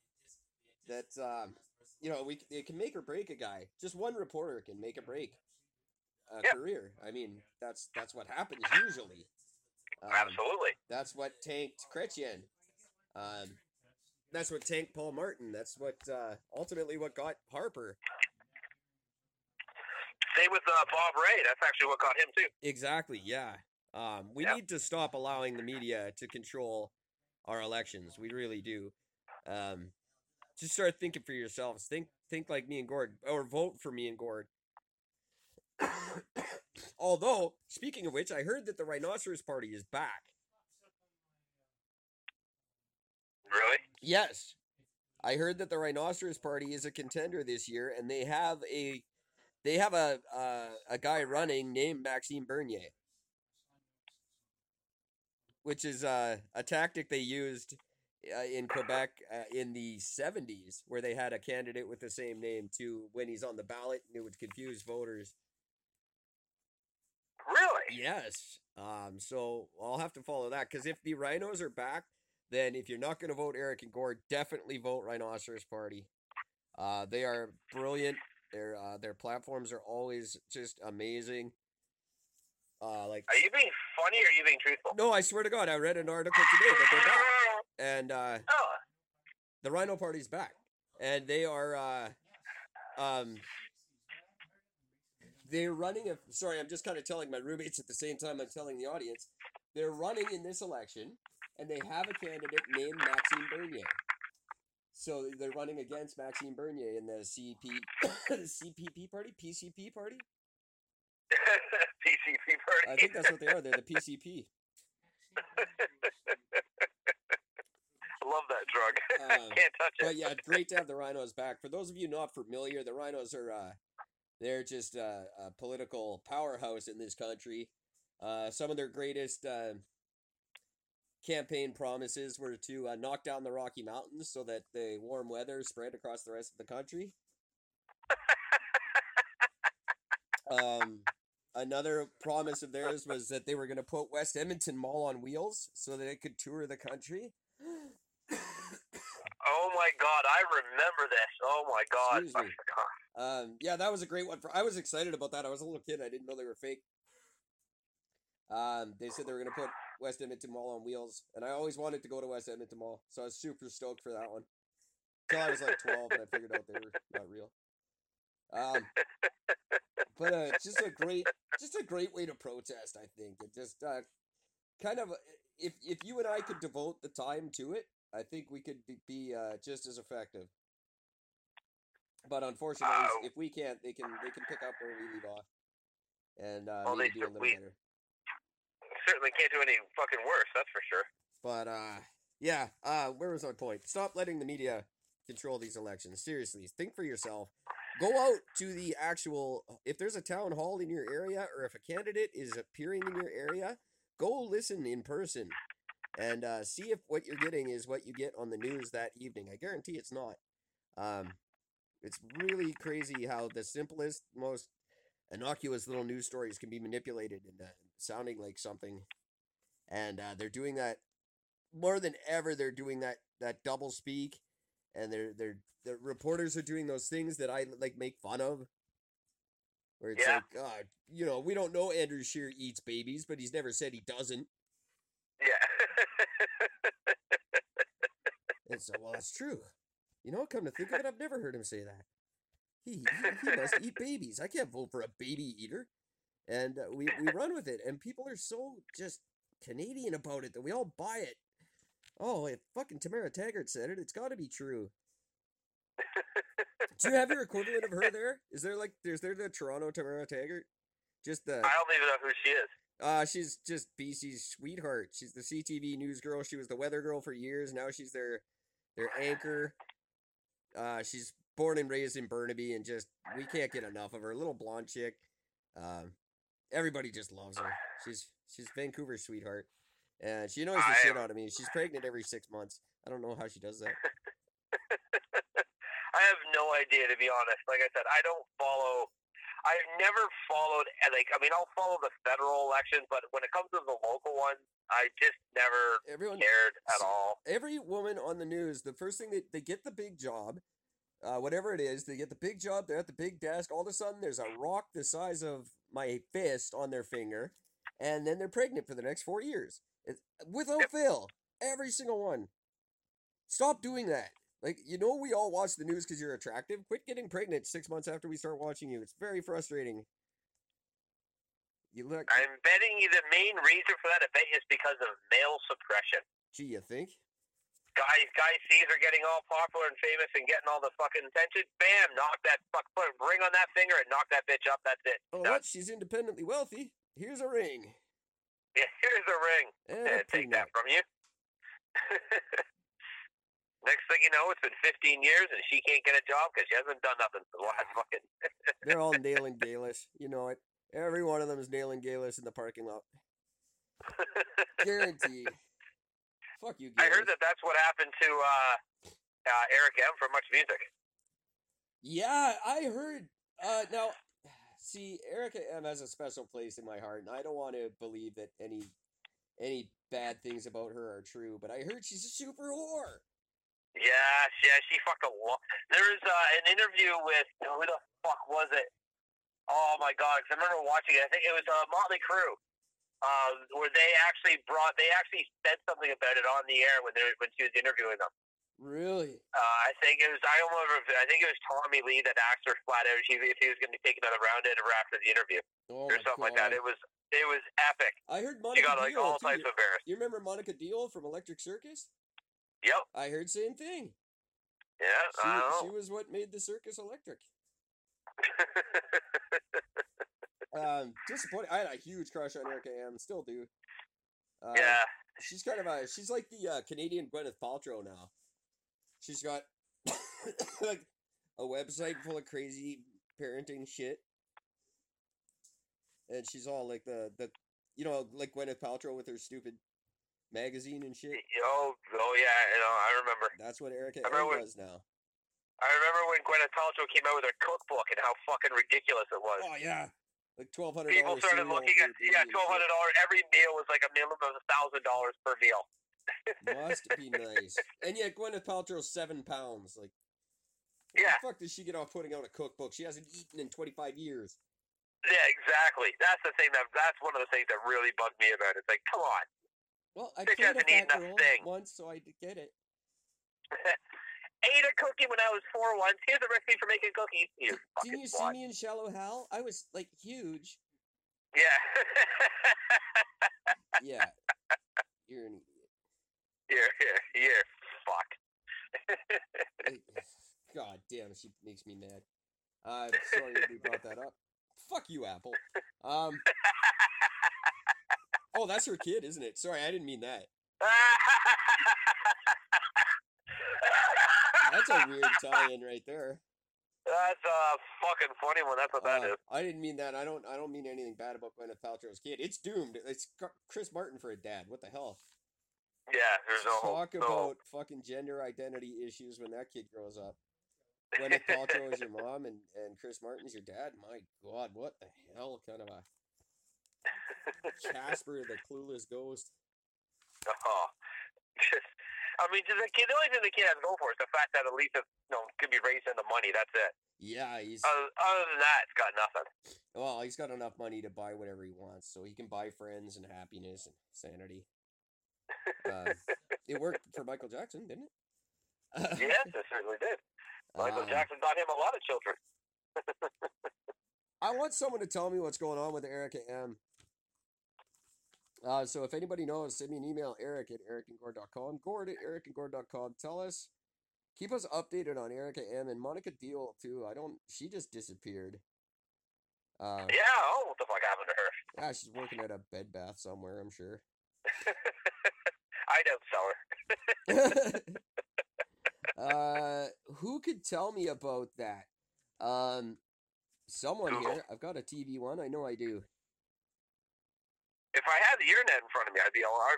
that um, you know we it can make or break a guy. Just one reporter can make or break a Yeah. career. I mean, that's that's what happens usually. Um, Absolutely. that's what tanked Chrétien. Um, that's what tanked Paul Martin. That's what uh, ultimately what got Harper. Same with uh, Bob Rae. That's actually what got him too. Exactly. Yeah. Um, we need to stop allowing the media to control our elections. We really do. Um, just start thinking for yourselves. Think think like me and Gord, or vote for me and Gord. Although, speaking of which, I heard that the Rhinoceros Party is back. Really? Yes. I heard that the Rhinoceros Party is a contender this year, and they have a they have a uh, a guy running named Maxime Bernier, which is uh, a tactic they used uh, in Quebec uh, in the seventies, where they had a candidate with the same name too when he's on the ballot, and it would confuse voters. Really? Yes. Um. So I'll have to follow that because if the Rhinos are back, then if you're not going to vote Eric and Gord, definitely vote Rhinoceros Party. Uh, they are brilliant. Their uh, their platforms are always just amazing. Uh, like Are you being funny or are you being truthful? no, I swear to God, I read an article today that they're back, and uh, Oh, the Rhino Party's back, and they are uh, um, they're running a. Sorry, I'm just kind of telling my roommates at the same time I'm telling the audience. They're running in this election, and they have a candidate named Maxime Bernier. So they're running against Maxime Bernier in the CP, the CPP party, PCP party. PCP party. I think that's what they are. They're the PCP. I love that drug. Um, Can't touch it. But yeah, great to have the Rhinos back. For those of you not familiar, the Rhinos are uh, they're just a political powerhouse in this country. Uh, some of their greatest uh, campaign promises were to uh, knock down the Rocky Mountains so that the warm weather spread across the rest of the country. um, another promise of theirs was that they were going to put West Edmonton Mall on wheels so that it could tour the country. Oh my god, I remember this. Oh my god, I Seriously. forgot. Um, yeah, that was a great one. For I was excited about that. I was a little kid. I didn't know they were fake. Um, they said they were gonna put West Edmonton Mall on wheels, and I always wanted to go to West Edmonton Mall, so I was super stoked for that one. Till I was like twelve, and I figured out they were not real. Um, but uh, just a great, just a great way to protest. I think it just uh, kind of if if you and I could devote the time to it, I think we could be, be uh, just as effective. But unfortunately, Oh. if we can't, they can they can pick up where we leave off, and uh, Well, they maybe do a little we- better. Certainly can't do any fucking worse, that's for sure. But uh, yeah, uh, where was my point? Stop letting the media control these elections. Seriously, think for yourself. Go out to the actual. If there's a town hall in your area, or if a candidate is appearing in your area, go listen in person, and uh, see if what you're getting is what you get on the news that evening. I guarantee it's not. Um, it's really crazy how the simplest, most innocuous little news stories can be manipulated into sounding like something. And uh, they're doing that more than ever. They're doing that that double speak, and they're they're the reporters are doing those things that I like make fun of. Where it's Yeah. like, God, you know, we don't know Andrew Scheer eats babies, but he's never said he doesn't. And so, well, that's true. You know, come to think of it, I've never heard him say that. He, he, he must eat babies. I can't vote for a baby eater. And uh, we, we run with it. And people are so just Canadian about it that we all buy it. Oh, if fucking Tamara Taggart said it, it's got to be true. Do you have your equivalent of her there? Is there like, is there the Toronto Tamara Taggart? Just the, I don't even know who she is. Uh, she's just BC's sweetheart. She's the CTV news girl. She was the weather girl for years. Now she's their their anchor. Uh, she's born and raised in Burnaby, and just we can't get enough of her. Little blonde chick. Um, everybody just loves her. She's she's Vancouver's sweetheart, and she annoys the shit out of me. She's pregnant every six months. I don't know how she does that. I have no idea to be honest. Like I said, I don't follow. I've never followed like I mean I'll follow the federal elections, but when it comes to the local ones, I just never Everyone, cared at all. every woman on the news, the first thing they, they get the big job, uh, whatever it is, they get the big job, they're at the big desk, all of a sudden there's a rock the size of my fist on their finger, and then they're pregnant for the next four years. It's, without fail. Every single one. Stop doing that. Like, you know, we all watch the news because you're attractive. Quit getting pregnant six months after we start watching you. It's very frustrating. You look, I'm betting you the main reason for that I bet is because of male suppression. gee, you think? Guys, guys sees her getting all popular and famous and getting all the fucking attention. Bam! Knock that fuck put a ring on that finger and knock that bitch up. That's it. Oh, what? She's independently wealthy. Here's a ring. Yeah, here's a ring. And Yeah, take that from you. Next thing you know, it's been 15 years and she can't get a job because she hasn't done nothing for the last fucking. They're all nailing Gaelish. You know it. Every one of them is nailing Gaelish in the parking lot. Guaranteed. Fuck you, I heard that that's what happened to uh, uh, Eric M from Much Music. Yeah, I heard. Uh, now, see, Erica M has a special place in my heart, and I don't want to believe that any any bad things about her are true. But I heard she's a super whore. Yeah, yeah, she fucked a lot. There was uh, an interview with who the fuck was it? Oh my god! 'cause I remember watching it. I think it was uh, Motley Crue, uh, where they actually brought, they actually said something about it on the air when they when she was interviewing them. Really? Uh, I think it was. I don't remember. I think it was Tommy Lee that asked her flat out if he, if he was going to take another round at her after the interview Oh or something like that. It was it was epic. I heard She Monica got like all too. types of embarrassed. You remember Monika Deol from Electric Circus? Yep. I heard same thing. Yeah, She, I she was what made the circus electric. Um, disappointing. I had a huge crush on Erica M. Still do. Um, yeah, she's kind of a she's like the uh, Canadian Gwyneth Paltrow now. She's got like a website full of crazy parenting shit, and she's all like the the you know like Gwyneth Paltrow with her stupid magazine and shit. oh, oh yeah, you know, I remember. That's what Erica I remember M when- does now. I remember when Gwyneth Paltrow came out with her cookbook and how fucking ridiculous it was. Oh yeah, like twelve hundred. People started looking at yeah, twelve hundred dollars. Every meal was like a minimum of a thousand dollars per meal. Must be nice. And yet Gwyneth Paltrow's seven pounds. Like, Yeah. How the fuck does she get off putting out a cookbook? She hasn't eaten in twenty five years. Yeah, exactly. That's the thing that that's one of the things that really bugged me about it. It's like, come on, Well, I Bitch played a hasn't eaten fat a girl thing. once, so I get it. ate a cookie when I was four once. Here's a recipe for making cookies. You Didn't you see me in Shallow Hal? I was like huge. Yeah. Yeah, you're an idiot. you're, you're, you're. Like, God damn, she makes me mad. I'm sorry we brought that up. Fuck you, Apple. Um. Oh, that's her kid, isn't it? Sorry, I didn't mean that. That's a weird tie-in right there. That's a fucking funny one. That's what that Uh, is. I didn't mean that. I don't. I don't mean anything bad about Gwyneth Paltrow's kid. It's doomed. It's Chris Martin for a dad. What the hell? Yeah, there's no. Talk No about fucking gender identity issues when that kid grows up. Gwyneth Paltrow is your mom and, and Chris Martin's your dad. My God, what the hell kind of a Casper the clueless ghost? Oh. just, I mean, the kid. The only thing the kid has to go for is the fact that at least it, you know could be raised in the money. That's it. Yeah, he's Other, other than that, it's got nothing. well, he's got enough money to buy whatever he wants, so he can buy friends and happiness and sanity. Uh, it worked for Michael Jackson, didn't it? Yes, it certainly did. Michael Um, Jackson got him a lot of children. I want someone to tell me what's going on with Erica M. Uh, so if anybody knows, send me an email, eric at ericandgord.com, gord at ericandgord.com. Tell us, keep us updated on Erica M and Monika Deol too. I don't, she just disappeared. Uh, Yeah. Oh, what the fuck happened to her? yeah, she's working at a bed bath somewhere, I'm sure. I don't sell her. uh, who could tell me about that? Um, someone Google. here. I've got a TV one. I know I do. If I had the internet in front of me, I'd be all, I,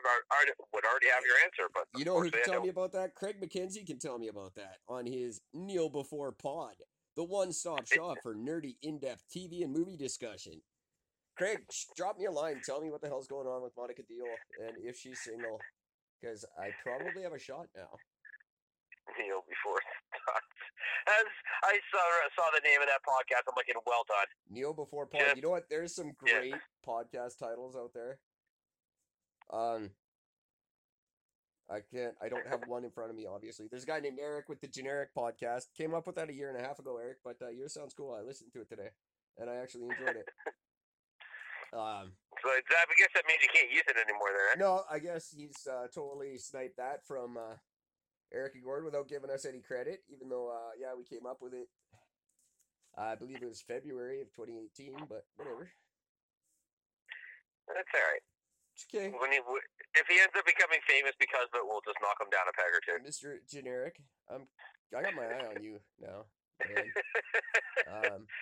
would already have your answer. But You know who can tell me about that? Craig McKenzie can tell me about that on his Kneel Before Pod, the one-stop shop for nerdy, in-depth TV and movie discussion. Craig, drop me a line. Tell me what the hell's going on with Monika Deol and if she's single, because I probably have a shot now. Kneel before it starts. As I saw saw the name of that podcast, I'm like, well done. Kneel Before Pod. Yeah. You know what? There's some Yeah. great podcast titles out there. Um, I can't. I don't have one in front of me. Obviously, there's a guy named Eric with the Generic Podcast. Came up with that a year and a half ago, Eric. But uh, yours sounds cool. I listened to it today, and I actually enjoyed it. Um, So I guess that means you can't use it anymore, then. eh? no, I guess he's uh, totally sniped that from uh, Eric and Gord without giving us any credit. Even though, uh, yeah, we came up with it. I believe it was February of 2018, but whatever. That's all right. It's okay. When he, if he ends up becoming famous because of it, we'll just knock him down a peg or two. Mr. Generic, I'm I got my eye on you now. man. Um,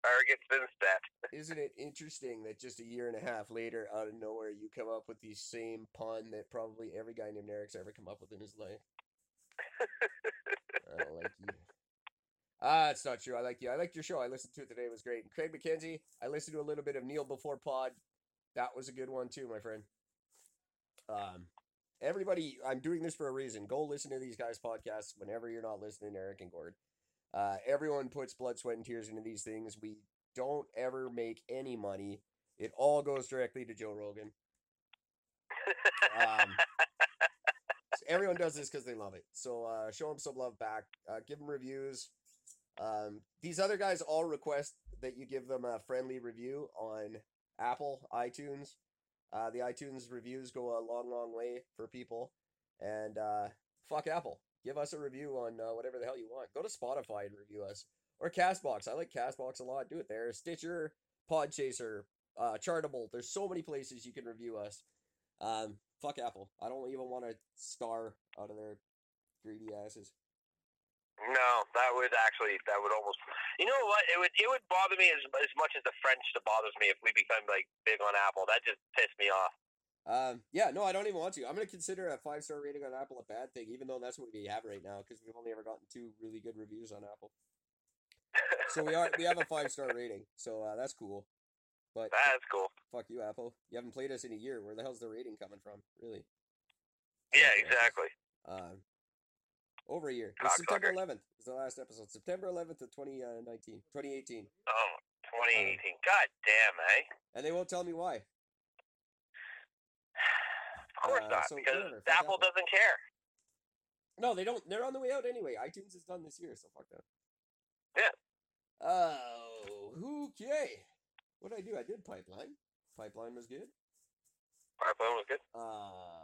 Arrogance stat. isn't it interesting that just a year and a half later, out of nowhere, you come up with the same pun that probably every guy named Eric's ever come up with in his life? I don't like you. Ah, it's not true. I like you. I liked your show. I listened to it today. It was great. And Craig McKenzie, I listened to a little bit of Kneel before Pod. That was a good one too, my friend. Um, everybody, I'm doing this for a reason. Go listen to these guys' podcasts whenever you're not listening Eric and Gord. Uh, everyone puts blood, sweat, and tears into these things. We don't ever make any money. It all goes directly to Joe Rogan. Um, everyone does this because they love it. So uh, show them some love back. Uh, give them reviews. Um, these other guys all request that you give them a friendly review on Apple, iTunes. Uh, the iTunes reviews go a long, long way for people. And uh, fuck Apple. give us a review on uh, whatever the hell you want. Go to Spotify and review us or Castbox. I like Castbox a lot. Do it there. Stitcher, Podchaser, uh, Chartable. There's so many places you can review us. Um, fuck Apple. I don't even want a star out of their greedy asses. No, that would actually that would almost. You know what? It would it would bother me as as much as the French that bothers me if we become like big on Apple. That just pissed me off. Um, yeah, no, I don't even want to. I'm gonna consider a five star rating on Apple a bad thing, even though that's what we have right now, because we've only ever gotten two really good reviews on Apple. So we are we have a five star rating, so uh, that's cool. But That's cool. fuck you, Apple. You haven't played us in a year. Where the hell's the rating coming from? Really? Yeah, exactly. Um, over a year. It Cock was September 11th is the last episode. September 11th of 2019, 2018. Oh, 2018. God damn, eh? And they won't tell me why. Of course Uh, not, so because whatever, Apple Apple. doesn't care. No, they don't. They're on the way out anyway. iTunes is done this year, so fuck that. Yeah. Oh, okay. What did I do? I did Pipeline. Pipeline was good. Pipeline was good. Uh,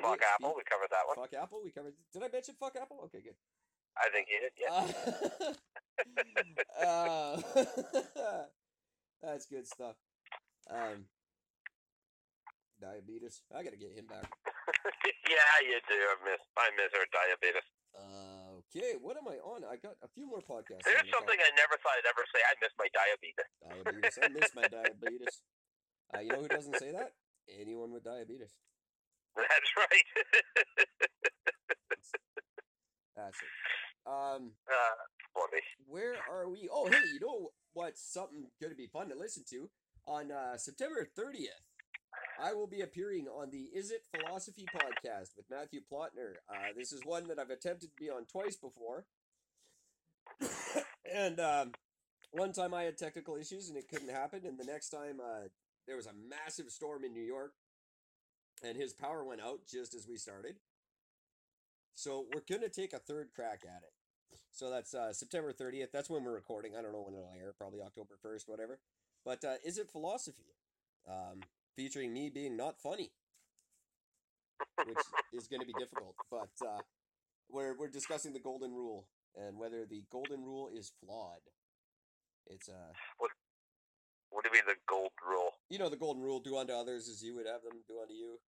Fuck Apple. We covered that one. Fuck Apple. We covered. Did I mention fuck Apple? Okay, good. I think you did. Yeah. Uh, uh, that's good stuff. Um, diabetes. I gotta get him back. yeah, you do. I miss. I miss her diabetes. Okay, what am I on? I got a few more podcasts. There's something I never thought I'd ever say. I miss my diabetes. Diabetes. I miss my diabetes. Uh, you know who doesn't say that? Anyone with diabetes. That's right. That's it. Um, uh, where are we? Oh, hey, you know what's something going to be fun to listen to? On uh, September 30th, I will be appearing on the Is It Philosophy podcast with Matthew Plotner. Uh, this is one that I've attempted to be on twice before. and um, one time I had technical issues and it couldn't happen. And the next time uh, there was a massive storm in New York and his power went out just as we started. So we're going to take a third crack at it. So that's uh, September 30th. That's when we're recording. I don't know when it'll air, probably October 1st, whatever. But uh, is it philosophy? Um, featuring me being not funny, which is going to be difficult. But uh, we're we're discussing the golden rule and whether the golden rule is flawed. It's uh, What what do you mean the gold rule? you know, the golden rule: do unto others as you would have them do unto you.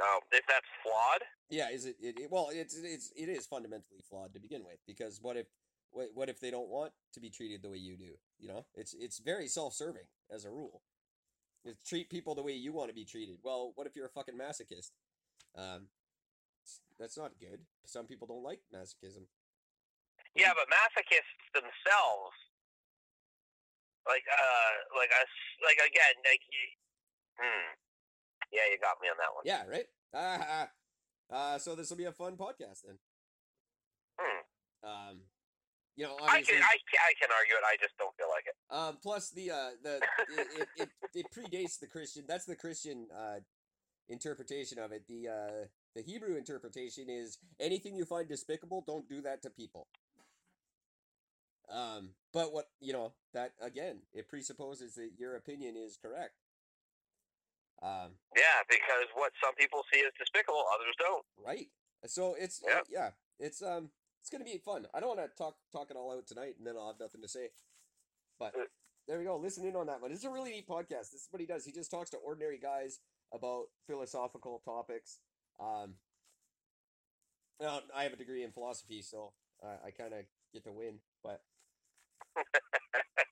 Um, if that's flawed, Yeah, is it, it, it? Well, it's it's it is fundamentally flawed to begin with because what if what what if they don't want to be treated the way you do? You know, it's it's very self-serving as a rule. It's treat people the way you want to be treated. Well, what if you're a fucking masochist? Um, that's not good. Some people don't like masochism. yeah, but masochists themselves, like, uh, like us, like again, like, hmm, yeah, you got me on that one. Yeah, right. Ah. uh, so this will be a fun podcast then. Hmm. Um, you know, I can, I, can, I can argue it. I just don't feel like it. Um, plus the uh the it, it, it, predates the Christian. That's the Christian uh interpretation of it. The uh the Hebrew interpretation is anything you find despicable, don't do that to people. Um, but what you know that again, it presupposes that your opinion is correct. Um, Yeah, because what some people see as despicable, others don't. right. So it's Yeah. uh, yeah, it's um it's gonna be fun. I don't want to talk talk it all out tonight, and then I'll have nothing to say. But Uh. there we go. Listen in on that one. It's a really neat podcast. This is what he does. He just talks to ordinary guys about philosophical topics. Um, well, I have a degree in philosophy, so I, I kind of get to win. But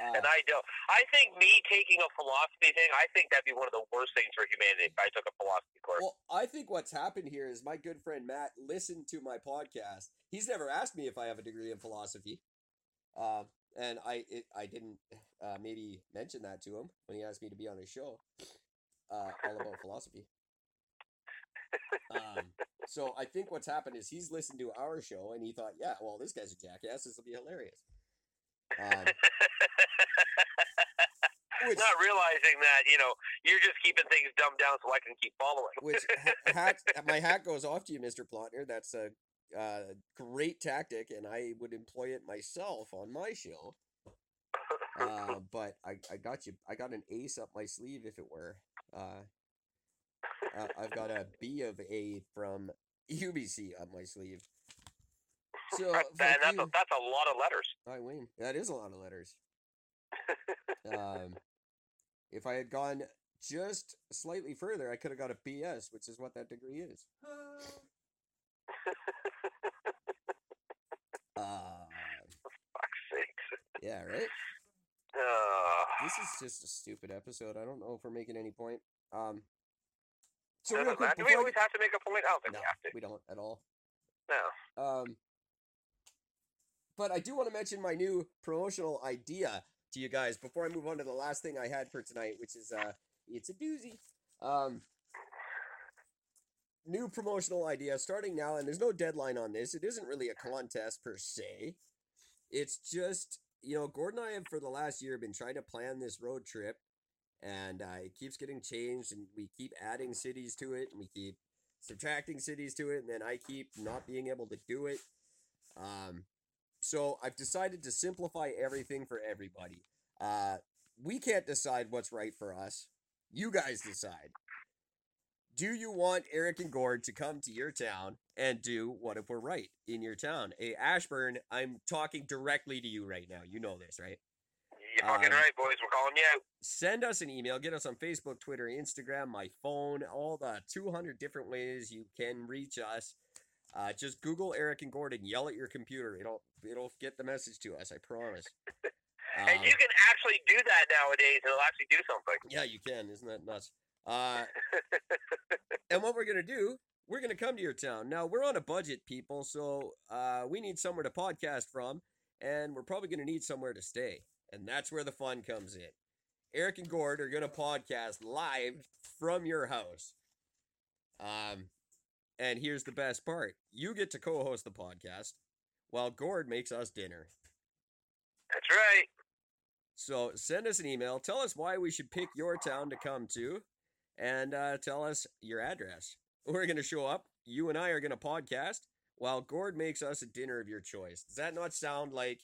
uh, And I don't. I think me taking a philosophy thing, I think that'd be one of the worst things for humanity if I took a philosophy course. Well, I think what's happened here is my good friend Matt listened to my podcast. He's never asked me if I have a degree in philosophy, um, and I it, I didn't uh, maybe mention that to him when he asked me to be on his show, uh, all about philosophy. Um, so I think what's happened is he's listened to our show and he thought, yeah, well, this guy's a jackass. This will be hilarious. Um, which, Not realizing that, you know, you're just keeping things dumbed down so I can keep following. which hat, my hat goes off to you, Mister Plotner. That's a uh, great tactic, and I would employ it myself on my show. Uh, but I, I got you. I got an ace up my sleeve, if it were. Uh, uh, I've got a B of A from UBC up my sleeve. So That- that's, a, that's a lot of letters. I win. That is a lot of letters. um, if I had gone just slightly further, I could have got a BS, which is what that degree is. Uh, Fuck's sakes. yeah, right. Uh, This is just a stupid episode. I don't know if we're making any point. Um, so doesn't real quick. Do we before I always have to make a point? I don't think No, we have to. we don't at all. No. Um, but I do want to mention my new promotional idea to you guys before I move on to the last thing I had for tonight, which is uh, it's a doozy. Um, new promotional idea starting now, and there's no deadline on this. It isn't really a contest per se. It's just you know, Gordon and I have for the last year been trying to plan this road trip, and uh, it keeps getting changed, and we keep adding cities to it, and we keep subtracting cities to it, and then I keep not being able to do it. Um, so I've decided to simplify everything for everybody. Uh, we can't decide what's right for us. You guys decide. Do you want Eric and Gord to come to your town and do what if we're right in your town? Hey, Ashburn, I'm talking directly to you right now. You know this, right? You're fucking Um, right, boys. We're calling you out. send us an email. Get us on Facebook, Twitter, Instagram, my phone, all the 200 different ways you can reach us. Uh, just Google Eric and Gordon. Yell at your computer. It'll it'll get the message to us. I promise. and Um, you can actually do that nowadays, and it'll actually do something. yeah, you can. Isn't that nuts? Uh, and what we're gonna do? We're gonna come to your town. Now we're on a budget, people, so uh, we need somewhere to podcast from, and we're probably gonna need somewhere to stay, and that's where the fun comes in. Eric and Gord are gonna podcast live from your house. Um, and here's the best part: you get to co-host the podcast, while Gord makes us dinner. That's right. So send us an email. Tell us why we should pick your town to come to, and uh, tell us your address. We're gonna show up. You and I are gonna podcast while Gord makes us a dinner of your choice. Does that not sound like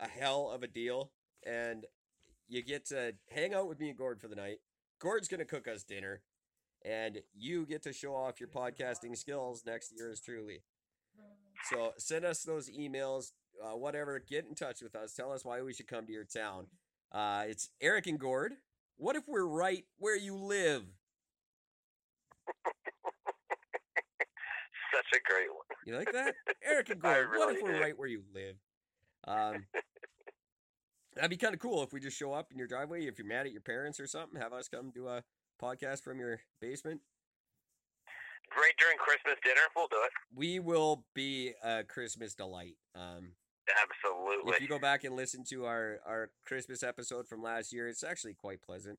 a hell of a deal? And you get to hang out with me and Gord for the night. Gord's gonna cook us dinner, and you get to show off your podcasting skills next year as truly. So send us those emails, uh, whatever. Get in touch with us. Tell us why we should come to your town. Uh, it's Eric and Gord. What if we're right where you live? Such a great one. You like that? Eric and Gord. what if we're do. right where you live? Um, that'd be kind of cool if we just show up in your driveway. If you're mad at your parents or something, have us come do a podcast from your basement. Right during Christmas dinner, we'll do it. We will be a Christmas delight. Um, Absolutely. if you go back and listen to our our Christmas episode from last year, it's actually quite pleasant.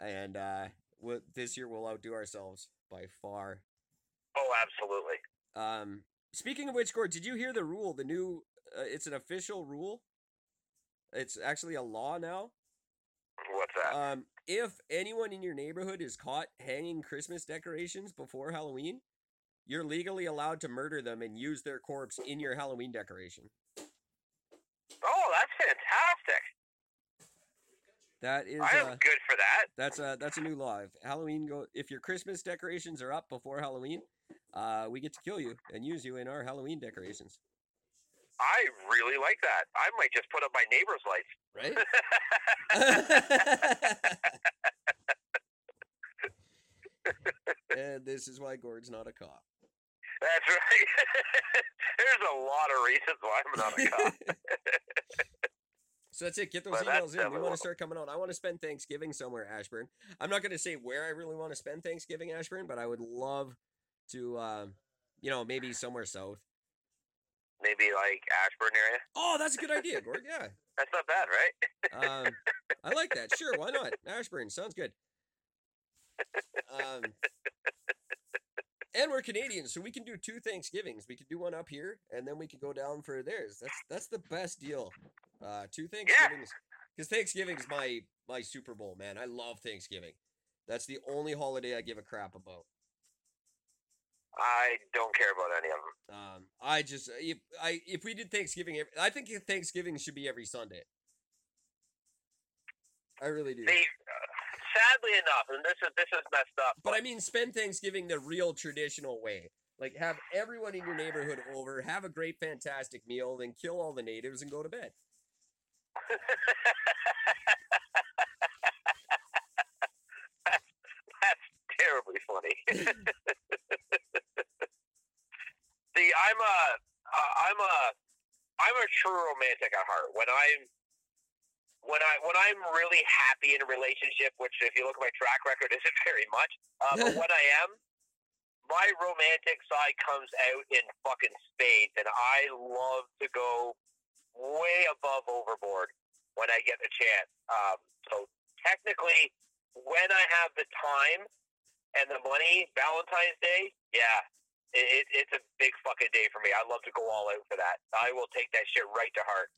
And uh, we this year we'll outdo ourselves by far. oh, absolutely. Um, speaking of which, Gord, did you hear the rule? The new, uh, it's an official rule. It's actually a law now. What's that? Um, if anyone in your neighborhood is caught hanging Christmas decorations before Halloween, you're legally allowed to murder them and use their corpse in your Halloween decoration. oh, that's fantastic. That is, I am uh, good for that. that's a that's a new law. If Halloween go, if your Christmas decorations are up before Halloween, uh, we get to kill you and use you in our Halloween decorations. I really like that. I might just put up my neighbor's lights. Right? and this is why Gord's not a cop. That's right. There's a lot of reasons why I'm not a cop. so that's it. Get those emails in. We want to start coming out. I want to spend Thanksgiving somewhere, Ashburn. I'm not going to say where I really want to spend Thanksgiving, Ashburn, but I would love to, um, you know, maybe somewhere south. Maybe like Ashburn area. Oh, that's a good idea, Gord. Yeah. That's not bad, right? Um, I like that. Sure, why not? Ashburn sounds good. Um, and we're Canadians, so we can do two Thanksgivings. We could do one up here, and then we could go down for theirs. That's that's the best deal. Uh, two Thanksgivings, because Thanksgiving is my my Super Bowl, man. I love Thanksgiving. That's the only holiday I give a crap about. I don't care about any of them. Um, I just if I if we did Thanksgiving, every, I think Thanksgiving should be every Sunday. I really do. They, uh, sadly enough, and this is this is messed up. But I mean, spend Thanksgiving the real traditional way. Like have everyone in your neighborhood over, have a great, fantastic meal, then kill all the natives and go to bed. That's terribly funny. I'm a, uh, I'm a, I'm a true romantic at heart. When I'm, when I, when I'm really happy in a relationship, which if you look at my track record, isn't very much. Uh, but when I am, my romantic side comes out in fucking spades, and I love to go way above overboard when I get the chance. Um, so technically, when I have the time and the money, Valentine's Day, yeah, it, it, it's a big fucking day for me. I love to go all out for that. I will take that shit right to heart.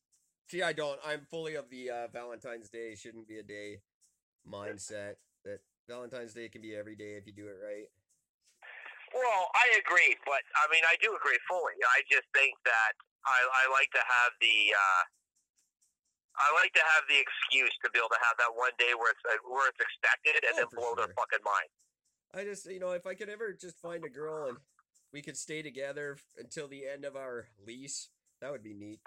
See, I don't. I'm fully of the uh, Valentine's Day shouldn't be a day mindset. That Valentine's Day can be every day if you do it right. Well, I agree, but I mean, I do agree fully. I just think that I, I like to have the uh, I like to have the excuse to be able to have that one day where it's uh, where it's expected and Oh, then blow their fucking mind. I just, you know, if I could ever just find a girl and we could stay together until the end of our lease, that would be neat.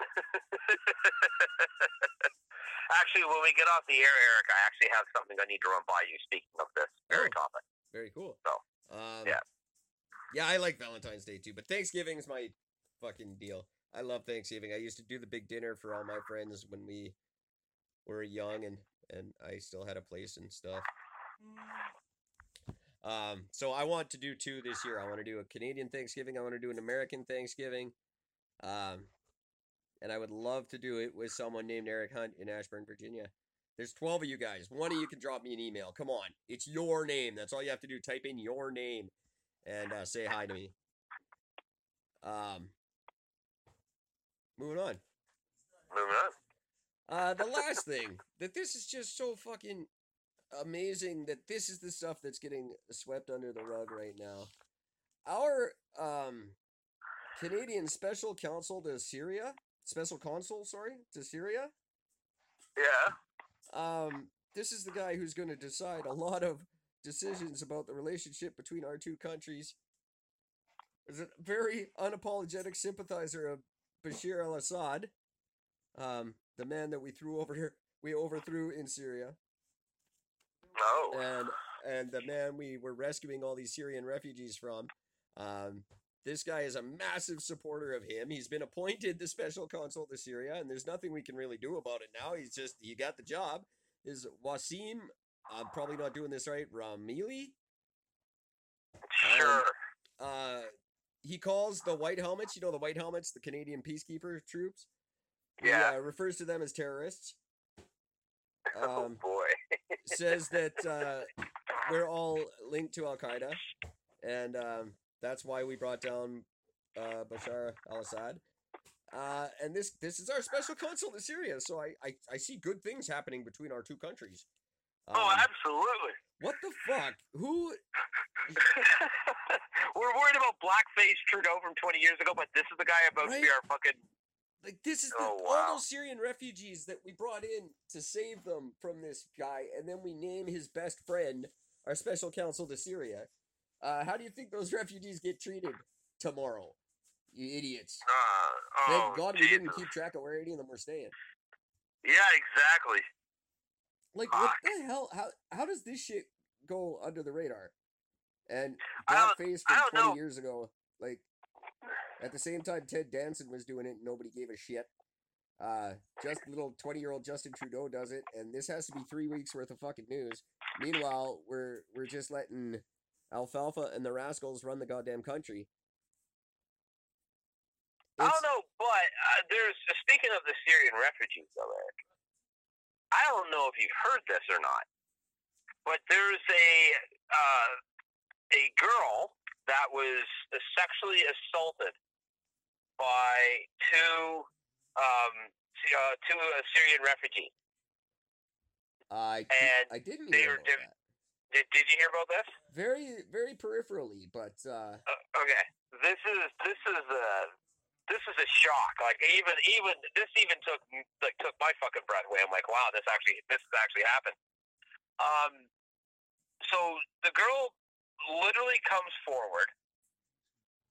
Actually, when we get off the air, Eric, I actually have something I need to run by you. Speaking of this very Oh. topic, Very cool. So, um, yeah. Yeah, I like Valentine's Day too, but Thanksgiving is my fucking deal. I love Thanksgiving. I used to do the big dinner for all my friends when we were young and and I still had a place and stuff. Um, so I want to do two this year. I want to do a Canadian Thanksgiving. I want to do an American Thanksgiving. Um, and I would love to do it with someone named Eric Hunt in Ashburn, Virginia. There's 12 of you guys. One of you can drop me an email. Come on. It's your name. That's all you have to do. Type in your name and uh, say hi to me. Um, moving on. moving on. Uh, the last thing that this is just so fucking amazing that this is the stuff that's getting swept under the rug right now. Our um, Canadian special counsel to Syria, special consul, sorry, to Syria. Yeah. Um, this is the guy who's going to decide a lot of decisions about the relationship between our two countries. Is a very unapologetic sympathizer of Bashar al-Assad, um, the man that we threw over here, we overthrew in Syria, Oh. and and the man we were rescuing all these Syrian refugees from. Um, this guy is a massive supporter of him. He's been appointed the special consul to Syria, and there's nothing we can really do about it now. He's just he got the job. Is Wasim? I'm probably not doing this right. Ramili. sure. Uh, he calls the white helmets. You know the white helmets, the Canadian peacekeeper troops. He, Yeah. uh, refers to them as terrorists. oh Um, boy. Says that uh, we're all linked to Al Qaeda, and um, that's why we brought down uh, Bashar al-Assad. Uh, and this this is our special consul to Syria, so I, I, I see good things happening between our two countries. oh, Um, absolutely. what the fuck? Who? We're worried about blackface Trudeau from 20 years ago, but this is the guy about to be our fucking. Like this is the, Oh, all those Syrian refugees that we brought in to save them from this guy, and then we name his best friend our special counsel to Syria. Uh, how do you think those refugees get treated tomorrow? You idiots! Uh, Thank oh, God we didn't keep track of where any of them were staying. Yeah, exactly. Like, what the hell? How how does this shit go under the radar? And that I from twenty know. years ago, like at the same time Ted Danson was doing it, and nobody gave a shit. Uh, just little twenty-year-old Justin Trudeau does it, and this has to be three weeks worth of fucking news. Meanwhile, we're we're just letting Alfalfa and the Rascals run the goddamn country. I don't know, but uh, there's speaking of the Syrian refugees, though, Eric. I don't know if you've heard this or not, but there's a uh, a girl that was sexually assaulted by two um, uh, two uh, Syrian refugees. I And I didn't they hear were that. Did, did you hear about this? Very very peripherally, but uh, Uh, okay, this is this is a this is a shock. Like even even this even took like took my fucking breath away. I'm like, wow, this actually this has actually happened. Um, so the girl literally comes forward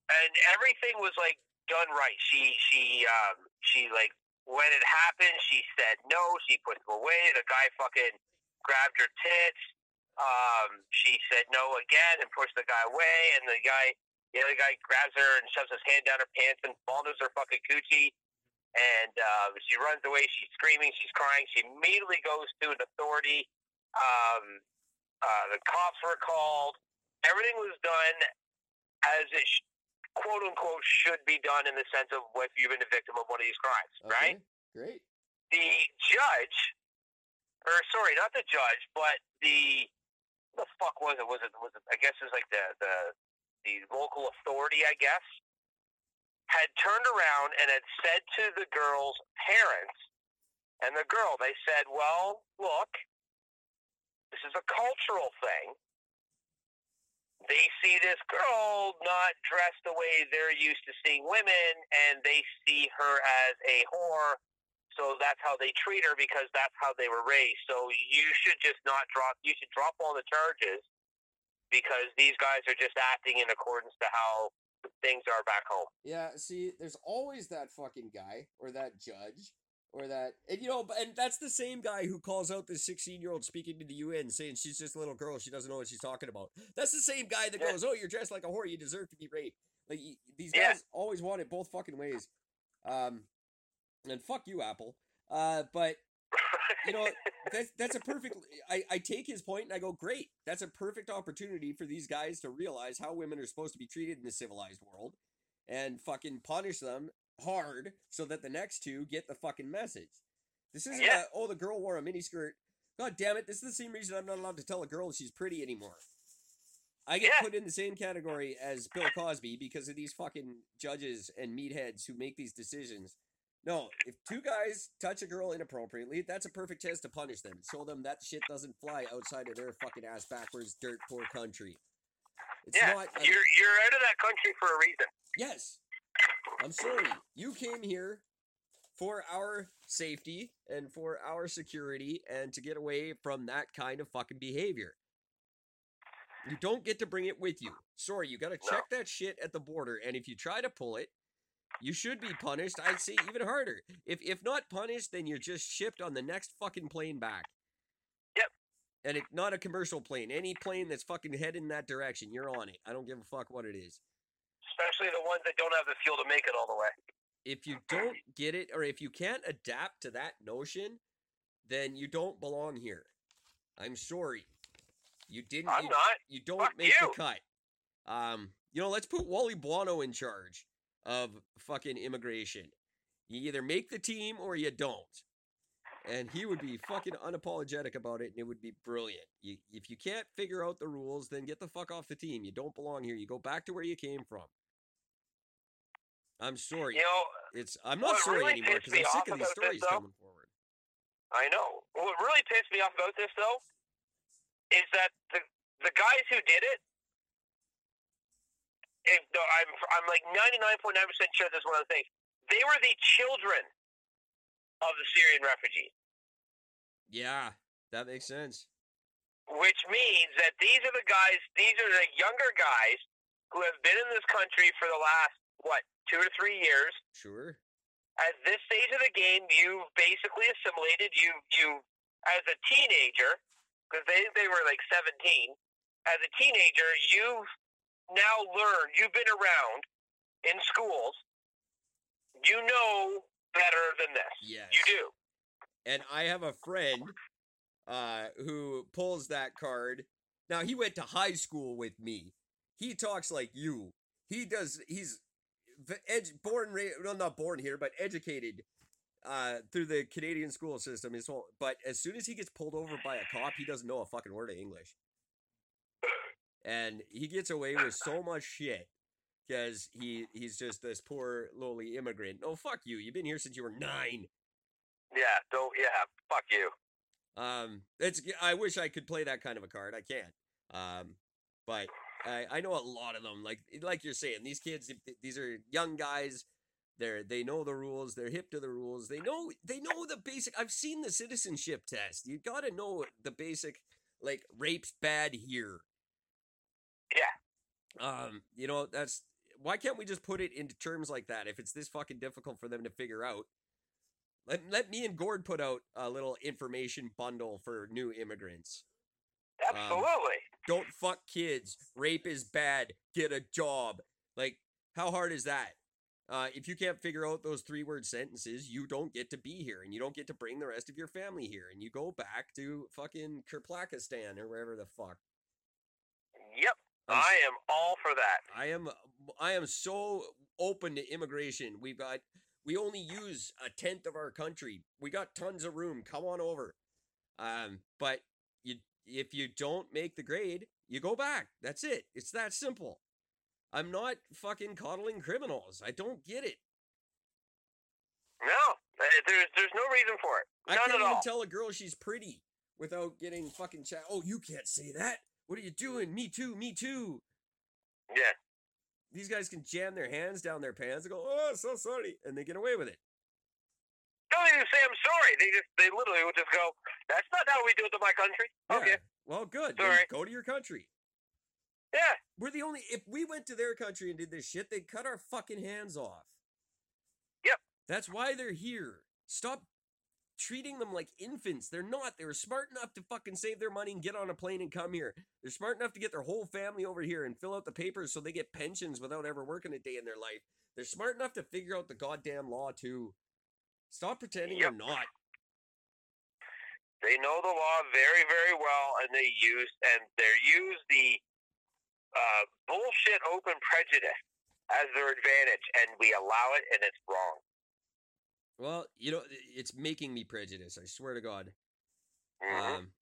and everything was like done right. She she um she like when it happened, she said no. She put them away. The guy fucking grabbed her tits. Um, she said no again and pushed the guy away. And the guy, the other guy, grabs her and shoves his hand down her pants and fondles her fucking coochie. And uh, she runs away. She's screaming. She's crying. She immediately goes to an authority. Um, uh, the cops were called. Everything was done as it sh- quote unquote should be done in the sense of if you've been a victim of one of these crimes, right? Great. The judge, or sorry, not the judge, but the the fuck was it? Was it was it? I guess it was like the the the local authority, I guess, had turned around and had said to the girl's parents and the girl, they said, "Well, look, this is a cultural thing." They see this girl not dressed the way they're used to seeing women, and they see her as a whore. So that's how they treat her because that's how they were raised. So you should just not drop. You should drop all the charges because these guys are just acting in accordance to how things are back home. Yeah, see, there's always that fucking guy or that judge or that, and you know, and that's the same guy who calls out this 16 year old speaking to the UN saying she's just a little girl, she doesn't know what she's talking about. That's the same guy that Yeah. goes, "Oh, you're dressed like a whore, you deserve to be raped." Like these Yeah. guys always want it both fucking ways. Um, and fuck you, Apple. Uh, but you know that's that's a perfect. I I take his point and I go, great. That's a perfect opportunity for these guys to realize how women are supposed to be treated in the civilized world, and fucking punish them hard so that the next two get the fucking message. This isn't Yeah. a, oh the girl wore a miniskirt. God damn it! This is the same reason I'm not allowed to tell a girl she's pretty anymore. I get Yeah. put in the same category as Bill Cosby because of these fucking judges and meatheads who make these decisions. No, if two guys touch a girl inappropriately, that's a perfect chance to punish them. Show them that shit doesn't fly outside of their fucking ass backwards, dirt poor country. It's yeah, not. a- you're you're out of that country for a reason. Yes. I'm sorry. You came here for our safety and for our security and to get away from that kind of fucking behavior. You don't get to bring it with you. Sorry, you got to check that shit at the border and if you try to pull it, you should be punished. I'd say even harder. If if not punished, then you're just shipped on the next fucking plane back. Yep. And it not a commercial plane. Any plane that's fucking heading that direction, you're on it. I don't give a fuck what it is. Especially the ones that don't have the fuel to make it all the way. if you don't get it or if you can't adapt to that notion, then you don't belong here. I'm sorry. You didn't I'm you, not. you don't Fuck make you. the cut. Um, you know, let's put Wally Buono in charge of fucking immigration. You either make the team or you don't. And he would be fucking unapologetic about it and it would be brilliant. You, if you can't figure out the rules, then get the fuck off the team. You don't belong here. You go back to where you came from. I'm sorry. You know, It's I'm not sorry really anymore because I'm sick of these about this, stories coming forward. I know. What really pissed me off about this, though, is that the the guys who did it. If, I'm I'm like 99.9 percent sure this is one of the things. They were the children of the Syrian refugees, Yeah, that makes sense. which means that these are the guys. These are the younger guys who have been in this country for the last what two or three years. Sure. at this stage of the game, you've basically assimilated. You you as a teenager, because they they were like seventeen. As a teenager, you've now learned. You've been around in schools. You know better than this. Yes. You do. And I have a friend uh who pulls that card. Now he went to high school with me. He talks like you. He does he's v- ed- born ra- well not born here but educated uh through the Canadian school system his whole but as soon as he gets pulled over by a cop he doesn't know a fucking word of English. And he gets away with so much shit because he he's just this poor lowly immigrant. Oh fuck you. You've been here since you were 9. Yeah. Don't. Yeah. Fuck you. Um, it's I wish I could play that kind of a card. I can't. Um, but I I know a lot of them. Like like you're saying, these kids, these are young guys. They're they know the rules. They're hip to the rules. They know they know the basic. I've seen the citizenship test. You got to know the basic. Like rape's bad here. Yeah. Um, you know that's why can't we just put it into terms like that if it's this fucking difficult for them to figure out? Let, let me and Gord put out a little information bundle for new immigrants. Absolutely. Don't fuck kids. Rape is bad. Get a job. Like, how hard is that? Uh, if you can't figure out those three word sentences, you don't get to be here and you don't get to bring the rest of your family here and you go back to fucking Kerplakistan or wherever the fuck. Yep. I'm I am all for that. I am I am so open to immigration. We've got we only use a tenth of our country. We got tons of room. Come on over. Um, but you if you don't make the grade, you go back. That's it. It's that simple. I'm not fucking coddling criminals. I don't get it. No, uh, there's there's no reason for it. I can't even all. tell a girl she's pretty without getting fucking chat. Oh, you can't say that. What are you doing? Me too. Me too. Yeah. These guys can jam their hands down their pants and go, "Oh, so sorry," and they get away with it. Don't even say I'm sorry. They just they literally would just go, That's not how we do it in my country. Yeah. Okay. Well, good. Sorry. go to your country. Yeah. We're the only. If we went to their country and did this shit, they'd cut our fucking hands off. Yep. That's why they're here. Stop treating them like infants. They're not. They were smart enough to fucking save their money and get on a plane and come here. They're smart enough to get their whole family over here and fill out the papers so they get pensions without ever working a day in their life. They're smart enough to figure out the goddamn law too. Stop pretending Yep. you're not. They know the law very, very well and they use and they use the uh, bullshit open prejudice as their advantage and we allow it and it's wrong. Well, you know, it's making me prejudiced. I swear to God. Mhm. Um,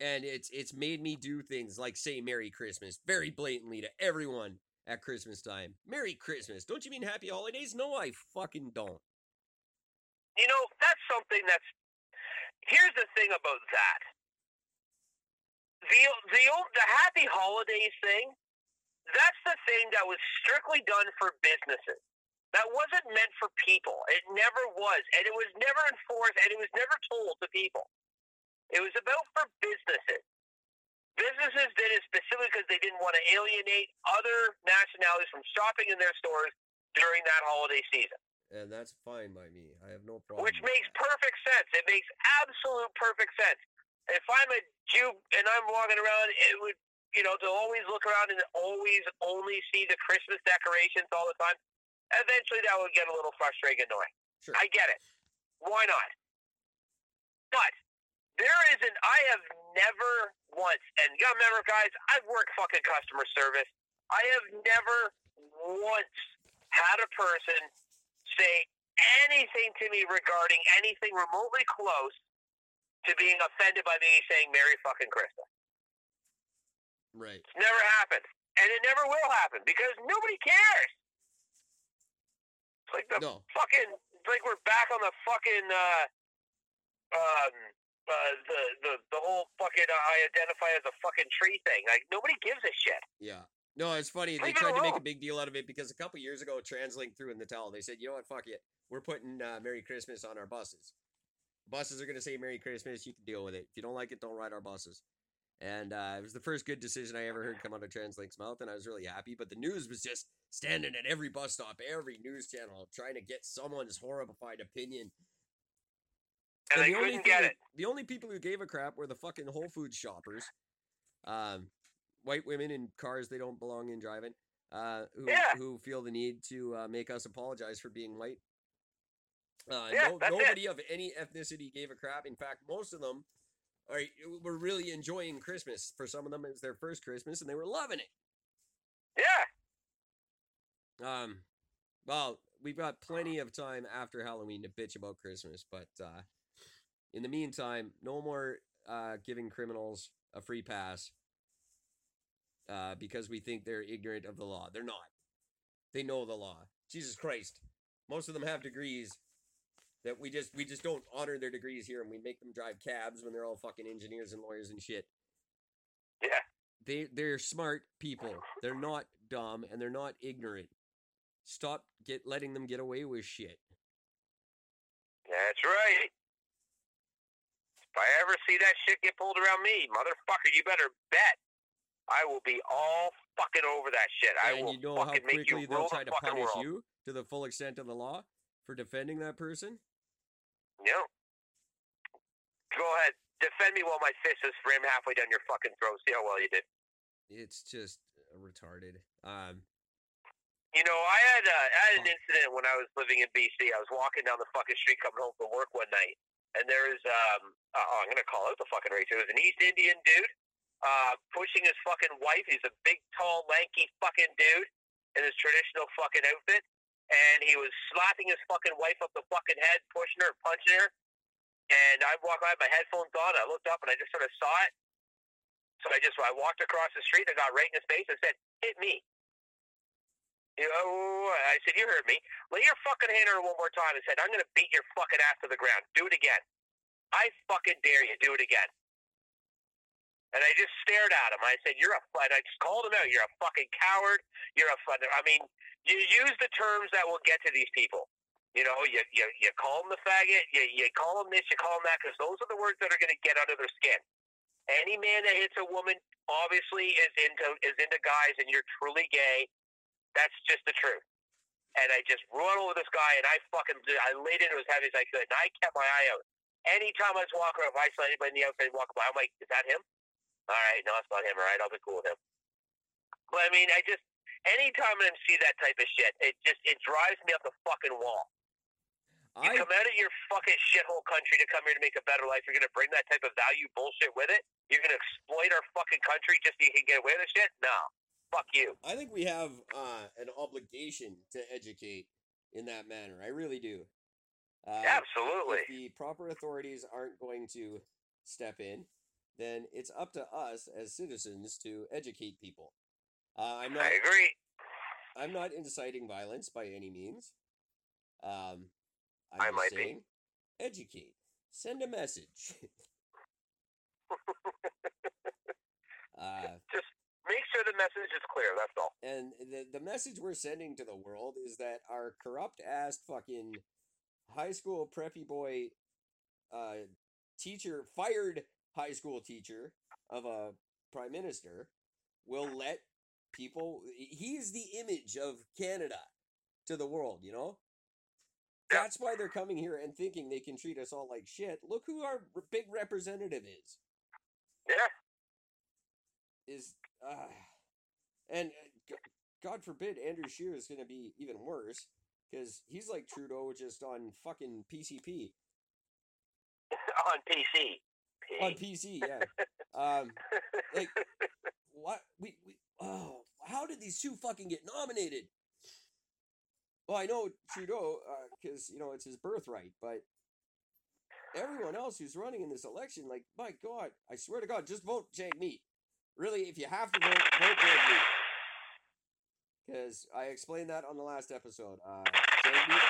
and it's it's made me do things like say Merry Christmas very blatantly to everyone at Christmas time. Merry Christmas. Don't you mean Happy Holidays? No, I fucking don't. you know, that's something that's. Here's the thing about that. The the the Happy Holidays thing. That's the thing that was strictly done for businesses. That wasn't meant for people. It never was, and it was never enforced, and it was never told to people. It was about for businesses. Businesses did it specifically because they didn't want to alienate other nationalities from shopping in their stores during that holiday season. And that's fine by me. I have no problem. Which makes that. perfect sense. It makes absolute perfect sense. If I'm a Jew and I'm walking around, it would, you know, to always look around and always only see the Christmas decorations all the time, eventually that would get a little frustrating and annoying. Sure. I get it. Why not? But there isn't, I have never once, and you gotta remember, guys, I've worked fucking customer service. I have never once had a person say anything to me regarding anything remotely close to being offended by me saying Merry fucking Christmas. right. It's never happened. And it never will happen because nobody cares. It's like the No. fucking it's like we're back on the fucking uh um uh the the the whole fucking uh, I identify as a fucking tree thing. Like nobody gives a shit. Yeah. No, it's funny. They Leave it tried to make a alone. big deal out of it because a couple years ago, TransLink threw in the towel. They said, "You know what? Fuck it. We're putting uh, Merry Christmas on our buses. Buses are gonna say Merry Christmas. You can deal with it. If you don't like it, don't ride our buses." And uh, it was the first good decision I ever heard come out of TransLink's mouth, and I was really happy. But the news was just standing at every bus stop, every news channel, trying to get someone's horrified opinion. And, And the only get that- it. The only people who gave a crap were the fucking Whole Foods shoppers, um, white women in cars they don't belong in driving, uh, who Yeah. who feel the need to uh, make us apologize for being white. Uh, Yeah, no, that's it. nobody of any ethnicity gave a crap. In fact, most of them are were really enjoying Christmas. For some of them, it was their first Christmas, and they were loving it. Yeah. Um, well, we've got plenty of time after Halloween to bitch about Christmas, but uh, in the meantime, no more uh, giving criminals a free pass uh, because we think they're ignorant of the law. They're not. They know the law. Jesus Christ, most of them have degrees that we just we just don't honor their degrees here, and we make them drive cabs when they're all fucking engineers and lawyers and shit Yeah. they they're smart people. They're not dumb and they're not ignorant. Stop get letting them get away with shit. That's right. If I ever see that shit get pulled around me, motherfucker, you better bet I will be all fucking over that shit. I will you know how fucking make quickly you they'll try to punish world. you to the full extent of the law for defending that person. Yeah. Go ahead. Defend me while my fist is framed halfway down your fucking throat. See how well you did. It's just uh, retarded. Um, You know, I had uh, I had an incident when I was living in BC. I was walking down the fucking street coming home from work one night, and there was um uh, oh I'm gonna call out the fucking race. It was an East Indian dude uh pushing his fucking wife. He's a big, tall, lanky fucking dude in his traditional fucking outfit, and he was slapping his fucking wife up the fucking head, pushing her, punching her. And I walked by, my headphones on. I looked up and I just sort of saw it. So I just I walked across the street. I got right in his face and said, "Hit me." Know, I said, "You heard me. Lay your fucking hand on her one more time." I said, "I'm going to beat your fucking ass to the ground. Do it again. I fucking dare you. Do it again." And I just stared at him. I said, "You're a." And I just called him out. You're a fucking coward. You're a. I mean, you use the terms that will get to these people. You know, you you, you call them the faggot. You you call them this. You call them that because those are the words that are going to get under their skin. Any man that hits a woman obviously is into is into guys, and you're truly gay. That's just the truth. And I just run over this guy, and I fucking I laid into as heavy as I could, and I kept my eye out. Anytime I was walking around, if I saw anybody in the outfit walk by, I'm like, is that him? All right, no, it's not him. All right, I'll be cool with him. But I mean, I just anytime I see that type of shit, it just it drives me up the fucking wall. You I come out of your fucking shithole country to come here to make a better life. You're gonna bring that type of value bullshit with it. You're gonna exploit our fucking country just so you can get away with the shit. No, fuck you. I think we have uh, an obligation to educate in that manner. I really do. Uh, Absolutely. If the proper authorities aren't going to step in, then it's up to us as citizens to educate people. Uh, I'm not. I agree. I'm not inciting violence by any means. Um, I'm I might be. saying, educate. Send a message. uh, Just make sure the message is clear. That's all. and the the message we're sending to the world is that our corrupt ass fucking high school preppy boy uh teacher fired high school teacher of a prime minister will let people he's the image of Canada to the world, you know? Yeah. That's why they're coming here and thinking they can treat us all like shit. Look who our big representative is. Yeah. is uh, and uh, God forbid Andrew Scheer is going to be even worse because he's like Trudeau just on fucking PCP on PC. on PC, yeah. um, like what we we oh how did these two fucking get nominated? Well, I know Trudeau because you know it's his birthright, but everyone else who's running in this election, like my God, I swear to God, just vote Jagmeet. Really, if you have to vote, vote Meat. Because I explained that on the last episode. Uh, Jagmeet,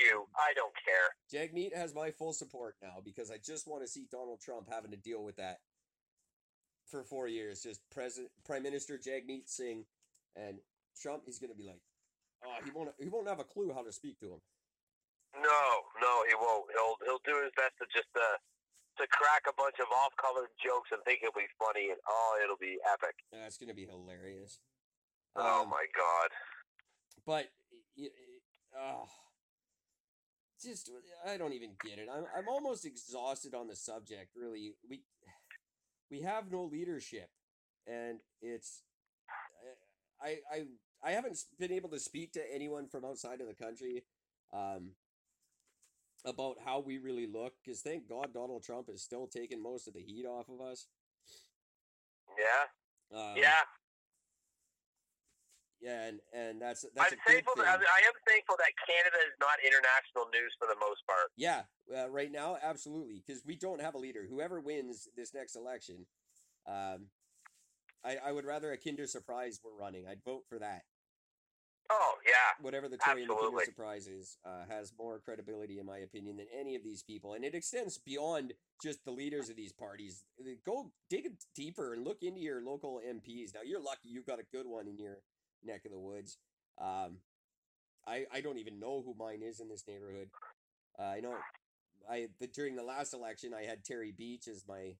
you. I don't care. Jagmeet has my full support now because I just want to see Donald Trump having to deal with that for four years. Just President Prime Minister Jagmeet Singh and Trump. He's gonna be like, oh, he won't. He won't have a clue how to speak to him. No, no, he won't. He'll he'll do his best to just uh to crack a bunch of off-color jokes and think it'll be funny, and oh, it'll be epic. That's gonna be hilarious. oh Um, my god. But, oh, just I don't even get it. I'm I'm almost exhausted on the subject. Really, we we have no leadership, and it's I I I haven't been able to speak to anyone from outside of the country. Um, about how we really look, because thank God Donald Trump is still taking most of the heat off of us. Yeah, Um, yeah. yeah, and and that's that's I'm a good thankful. thing. That, I am thankful that Canada is not international news for the most part. Yeah, uh, right now, absolutely, because we don't have a leader. Whoever wins this next election, um, I I would rather a Kinder Surprise were running. I'd vote for that. Oh yeah, Whatever the Tory and the. Surprise is, uh, has more credibility, in my opinion, than any of these people, and it extends beyond just the leaders of these parties. Go dig deeper and look into your local MPs. Now, you're lucky you've got a good one in your neck of the woods. Um, I I don't even know who mine is in this neighborhood. Uh, I know I the, during the last election I had Terry Beech as my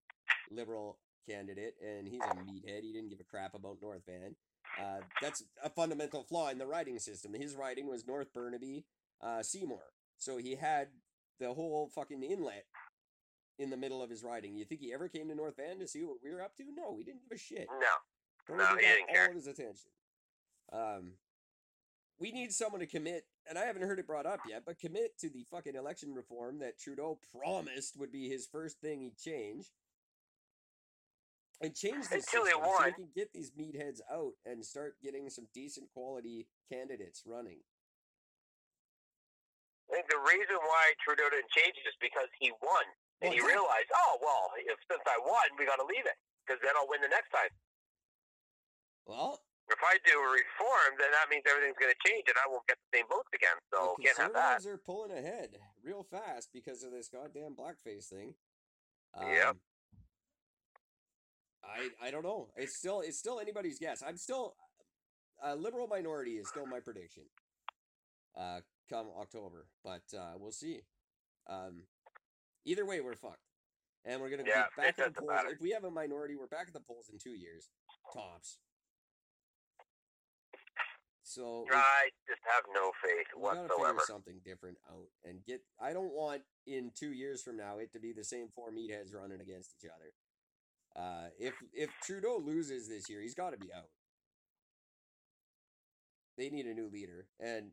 liberal candidate, and he's a meathead. He didn't give a crap about North Van. Uh, that's a fundamental flaw in the riding system. His riding was North Burnaby, uh, Seymour. So he had the whole fucking inlet in the middle of his riding. You think he ever came to North Van to see what we were up to? No, he didn't give a shit. No. No, he didn't all care. of his attention. Um, we need someone to commit, and I haven't heard it brought up yet, but commit to the fucking election reform that Trudeau promised would be his first thing he'd change. And change the Until system so we can get these meatheads out and start getting some decent quality candidates running. I think the reason why Trudeau didn't change it is because he won. Well, And he realized, oh, well, if since I won, we got to leave it. Because then I'll win the next time. Well, If I do a reform, then that means everything's going to change and I won't get the same votes again. So the can't have that. are pulling ahead real fast because of this goddamn blackface thing. Yep. Um, I I don't know. It's still it's still anybody's guess. I'm still a liberal minority is still my prediction. Uh, come October, but uh, we'll see. Um, either way, we're fucked, and we're gonna Yeah, be back at the polls. matter. If we have a minority, we're back at the polls in two years, tops. So I just have no faith we gotta whatsoever. figure something different out and get. I don't want in two years from now it to be the same four meatheads running against each other. Uh, if if Trudeau loses this year, he's got to be out. They need a new leader, and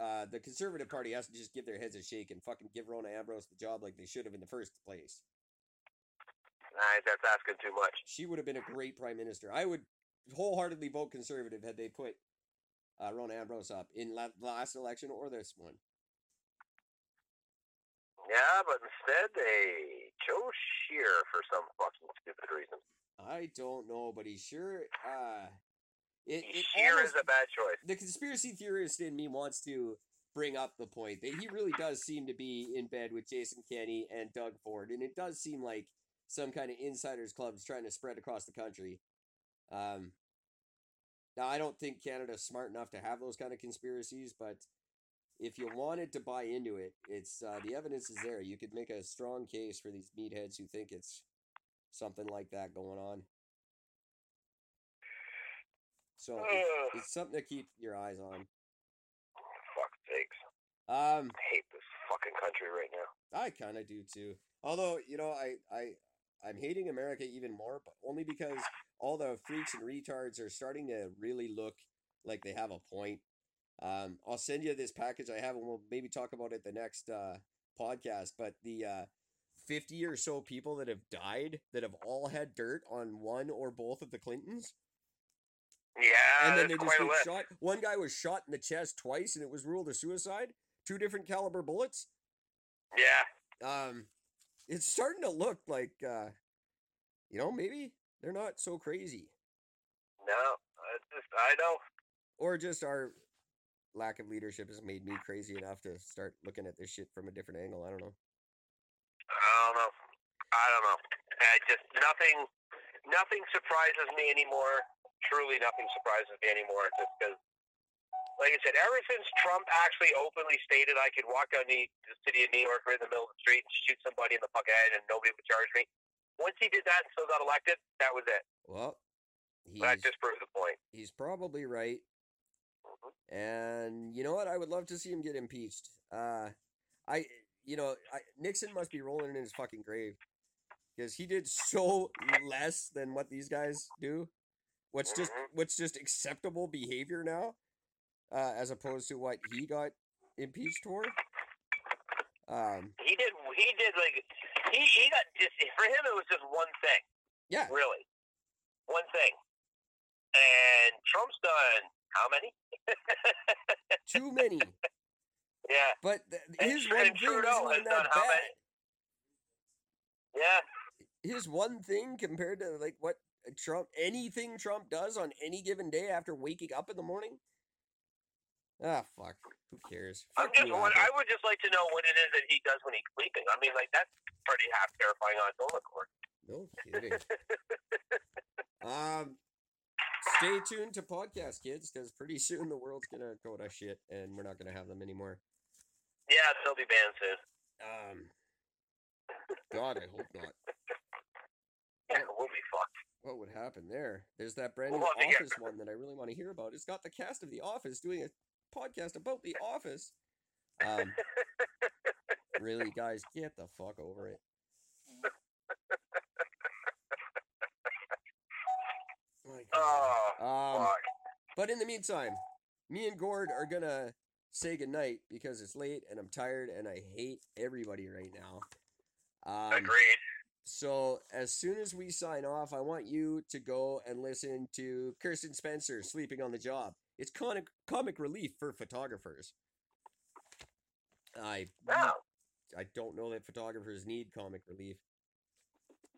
uh, the Conservative Party has to just give their heads a shake and fucking give Rona Ambrose the job like they should have in the first place. Nah, that's asking too much. She would have been a great prime minister. I would wholeheartedly vote Conservative had they put uh, Rona Ambrose up in la- last election or this one. Yeah, but instead they chose Scheer for some fucking stupid reason. I don't know, but he sure. Uh, it, it Scheer almost, is a bad choice. the conspiracy theorist in me wants to bring up the point that he really does seem to be in bed with Jason Kenney and Doug Ford, and it does seem like some kind of insiders clubs trying to spread across the country. Um, now I don't think Canada's smart enough to have those kind of conspiracies, but if you wanted to buy into it, it's uh, the evidence is there. You could make a strong case for these meatheads who think it's something like that going on. So it's, it's something to keep your eyes on. fuck's sakes. Um, I hate this fucking country right now. I kind of do too. Although you know, I I I'm hating America even more, but only because all the freaks and retards are starting to really look like they have a point. Um, I'll send you this package I have, and we'll maybe talk about it the next uh, podcast. But the uh, fifty or so people that have died that have all had dirt on one or both of the Clintons, Yeah, and then they just get shot. One guy was shot in the chest twice, and it was ruled a suicide. Two different caliber bullets. Yeah, um it's starting to look like uh you know maybe they're not so crazy no, I just I know. or just our lack of leadership has made me crazy enough to start looking at this shit from a different angle i don't know I don't know. I don't know. I just nothing. Nothing surprises me anymore. Truly, nothing surprises me anymore. Just because, like I said, ever since Trump actually openly stated I could walk down the, the city of New York right in the middle of the street and shoot somebody in the fucking head and nobody would charge me. Once he did that and still got elected, that was it. well That just proved the point. he's probably right. And you know what i would love to see him get impeached uh i you know I, nixon must be rolling in his fucking grave because he did so less than what these guys do what's just Mhm. what's just acceptable behavior now uh as opposed to what he got impeached for um He did. He did like he he got just for him. It was just one thing. yeah Really, one thing. And Trump's done how many? too many Yeah, but th- his Tr- one and thing Trudeau isn't that how bad many? yeah. his one thing compared to like what Trump anything Trump does on any given day after waking up in the morning. Ah, fuck. Who cares? I'm just. you, What, I would just like to know what it is that he does when he's sleeping. I mean, like that's pretty half terrifying on its own accord. No kidding. um, stay tuned to podcast kids because pretty soon the world's gonna go to shit and we're not gonna have them anymore. Yeah, they'll be banned soon. Um, God, I hope not. Yeah, we'll be fucked. what would happen there? There's that brand new We'll get- Office one that I really want to hear about. It's got the cast of The Office doing a podcast about The Office. Um, really, guys, get the fuck over it. My God. Oh, Um, fuck. but in the meantime, me and Gord are gonna say goodnight because it's late and I'm tired and I hate everybody right now. Um, Agreed. so as soon as we sign off, I want you to go and listen to Kirsten Spencer sleeping on the job. It's comic comic relief for photographers. I Oh, I don't know that photographers need comic relief.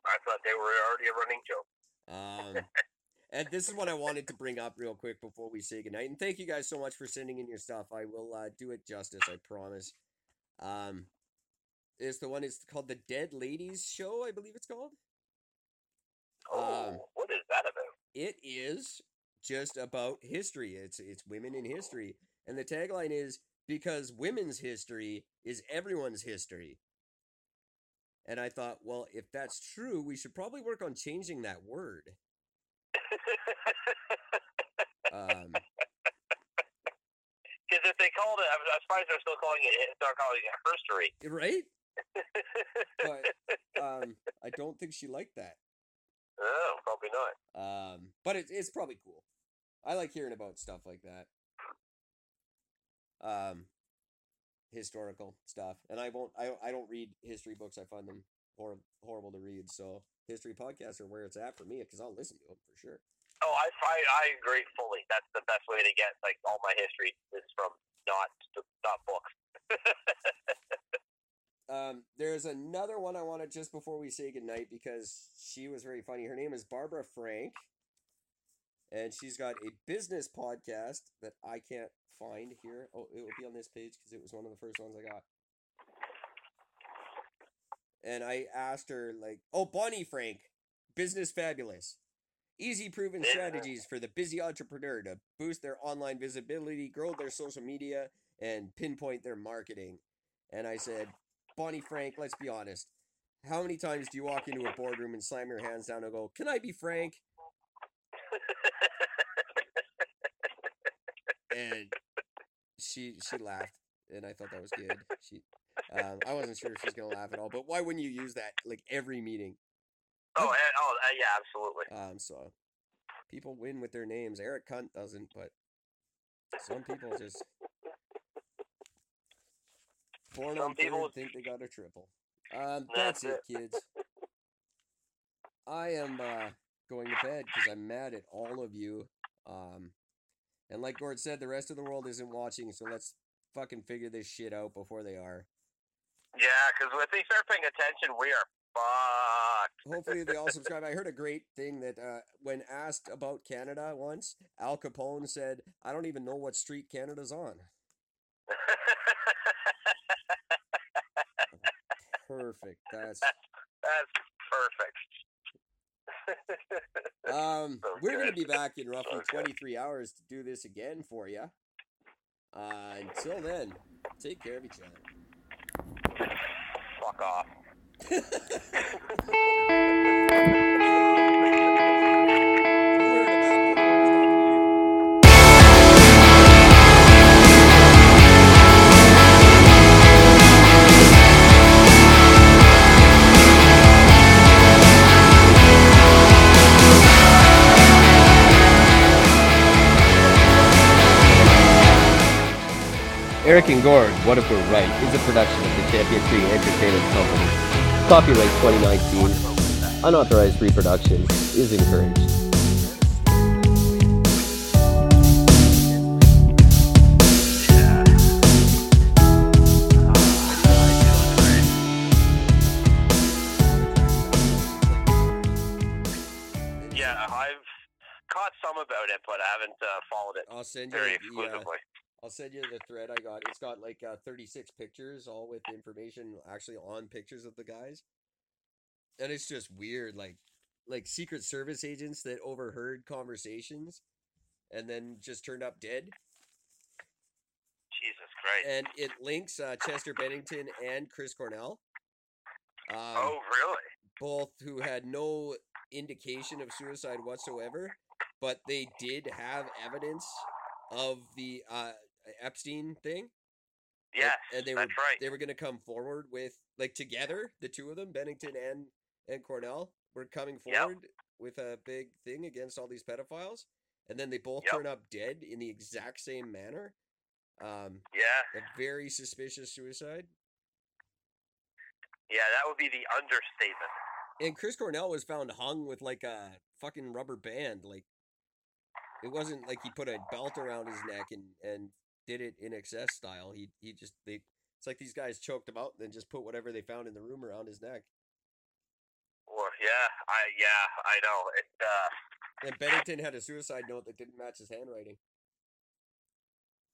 I thought they were already a running joke. Um, and this is what I wanted to bring up real quick before we say goodnight. And thank you guys so much for sending in your stuff. I will uh, do it justice, I promise. Um, it's the one. It's called the Dead Ladies Show, I believe it's called. Oh, Um, what is that about? It is just about history. It's it's women in history, and the tagline is because women's history is everyone's history. And I thought, well, if that's true, we should probably work on changing that word. Um, Because if they called it, I'm, I'm surprised they're still calling it. They're calling it herstory. right? But um, I don't think she liked that. no, probably not. Um, but it, it's probably cool. I like hearing about stuff like that. Um, historical stuff, and I won't. I I don't read history books. I find them hor- horrible to read. So history podcasts are where it's at for me because I'll listen to them for sure. Oh, I, I I agree fully. That's the best way to get like all my history is from not not books. Um, there's another one I wanted just before we say goodnight because she was very funny. Her name is Barbara Frank, and she's got a business podcast that I can't find here. Oh, it will be on this page because it was one of the first ones I got. And I asked her like, "Oh, Bonnie Frank, business fabulous, easy proven Yeah. strategies for the busy entrepreneur to boost their online visibility, grow their social media, and pinpoint their marketing." And I said, Bonnie Frank, let's be honest. How many times do you walk into a boardroom and slam your hands down and go, "Can I be Frank?" And she she laughed, and I thought that was good. She, um, I wasn't sure if she's gonna laugh at all, but why wouldn't you use that like every meeting? Oh, and, oh, uh, yeah, absolutely. Um, so people win with their names. Eric Cunt doesn't, but some people just born Some on third people- think they got a triple. Um, That's that's, it, kids. I am uh, going to bed because I'm mad at all of you. Um, and like Gord said, the rest of the world isn't watching, so let's fucking figure this shit out before they are. Yeah, because if they start paying attention, we are Hopefully they all subscribe. I heard a great thing that uh, when asked about Canada once, Al Capone said, "I don't even know what street Canada's on." Perfect. That's That's perfect. um. So We're gonna be back in roughly So twenty three hours to do this again for you. Uh, until then, take care of each other. Fuck off. Eric and Gord, What If We're Right is a production of the Champion Tree Entertainment Company. Copyright 2019. Unauthorized reproduction is encouraged. Yeah, I've caught some about it, but I haven't uh, followed it I'll send you very the, uh, exclusively. I'll send you the thread I got. It's got like uh, 36 pictures, all with information actually on pictures of the guys. And it's just weird, like like Secret Service agents that overheard conversations and then just turned up dead. Jesus Christ. And it links uh, Chester Bennington and Chris Cornell. Um, oh, really? both who had no indication of suicide whatsoever, but they did have evidence of the uh, Epstein thing. Yes, and, they were right. they were going to come forward with like together, the two of them, Bennington and and Cornell, were coming Yep. forward with a big thing against all these pedophiles, and then they both Yep. turn up dead in the exact same manner. Um, Yeah, a very suspicious suicide. yeah, that would be the understatement. And Chris Cornell was found hung with like a fucking rubber band. Like it wasn't like he put a belt around his neck and and did it in excess style. He he just they it's like these guys choked him out and then just put whatever they found in the room around his neck. Or yeah, I yeah, I know. It uh And Bennington had a suicide note that didn't match his handwriting.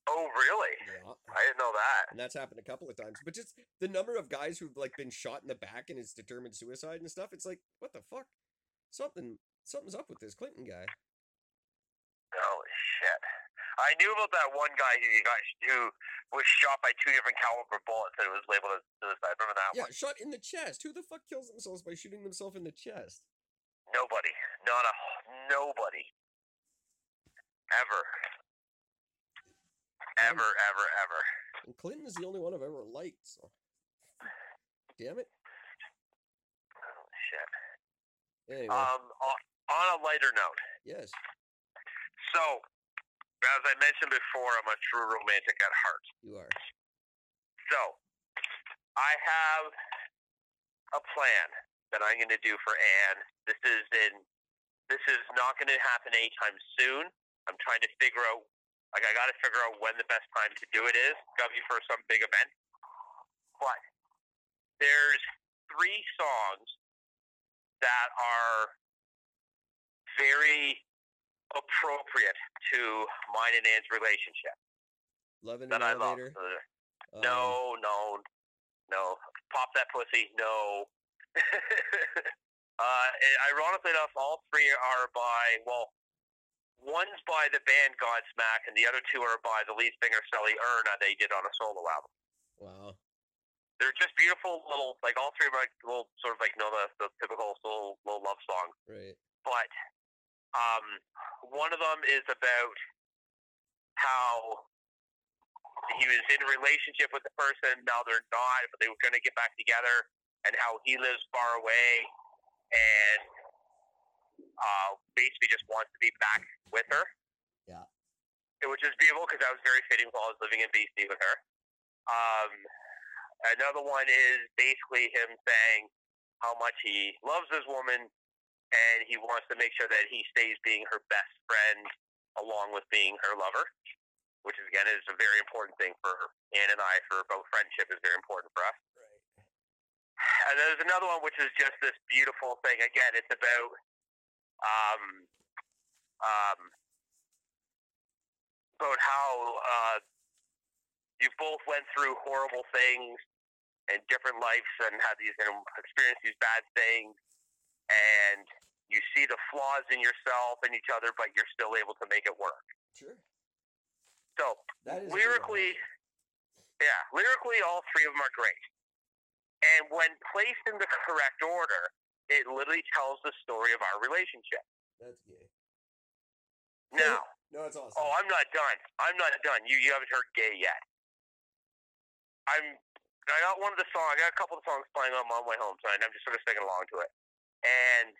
oh really? Yeah. I didn't know that. And that's happened a couple of times. But just the number of guys who've like been shot in the back and it's determined suicide and stuff, it's like, what the fuck? Something something's up with this Clinton guy. I knew about that one guy who got who was shot by two different caliber bullets and it was labeled as suicide. Remember that Yeah, one? shot in the chest. Who the fuck kills themselves by shooting themselves in the chest? Nobody. Not a nobody. Ever. Ever, ever, ever. And Clinton is the only one I've ever liked. So, damn it. Holy shit. Anyway, Um, on, on a lighter note, yes, so as I mentioned before, I'm a true romantic at heart. you are. So I have a plan that I'm going to do for Anne. This is in. This is not going to happen anytime soon. I'm trying to figure out. Like I got to figure out when the best time to do it is. Got to be for some big event. But there's three songs that are very appropriate to mine and Anne's relationship Love in that an I love. elevator. Uh, um, no, no, no. Pop that pussy. No. uh, ironically enough, all three are by well, one's by the band Godsmack, and the other two are by the lead singer Sully Erna. They did on a solo album. Wow. They're just beautiful little, like all three of them, are little sort of like you know the, the typical little, little love songs. Right. But um, one of them is about how he was in a relationship with the person. Now they're not, but they were going to get back together, and how he lives far away, and uh, basically just wants to be back with her. Yeah. Which is beautiful because that was very fitting while I was living in BC with her. Um, another one is basically him saying how much he loves this woman and he wants to make sure that he stays being her best friend along with being her lover, which is again is a very important thing for Anne and I for both friendship is very important for us. Right. And there's another one which is just this beautiful thing. Again, it's about um um about how uh you both went through horrible things and different lives and had these and experienced these bad things and you see the flaws in yourself and each other but you're still able to make it work. Sure. So That is a good lyrically, yeah, lyrically, all three of them are great. And when placed in the correct order, it literally tells the story of our relationship. That's gay. Now, No, it's awesome. oh, I'm not done. I'm not done. You you haven't heard "Gay" yet. I'm. I got one of the songs. I got a couple of songs playing on my way home tonight. and I'm just sort of singing along to it. And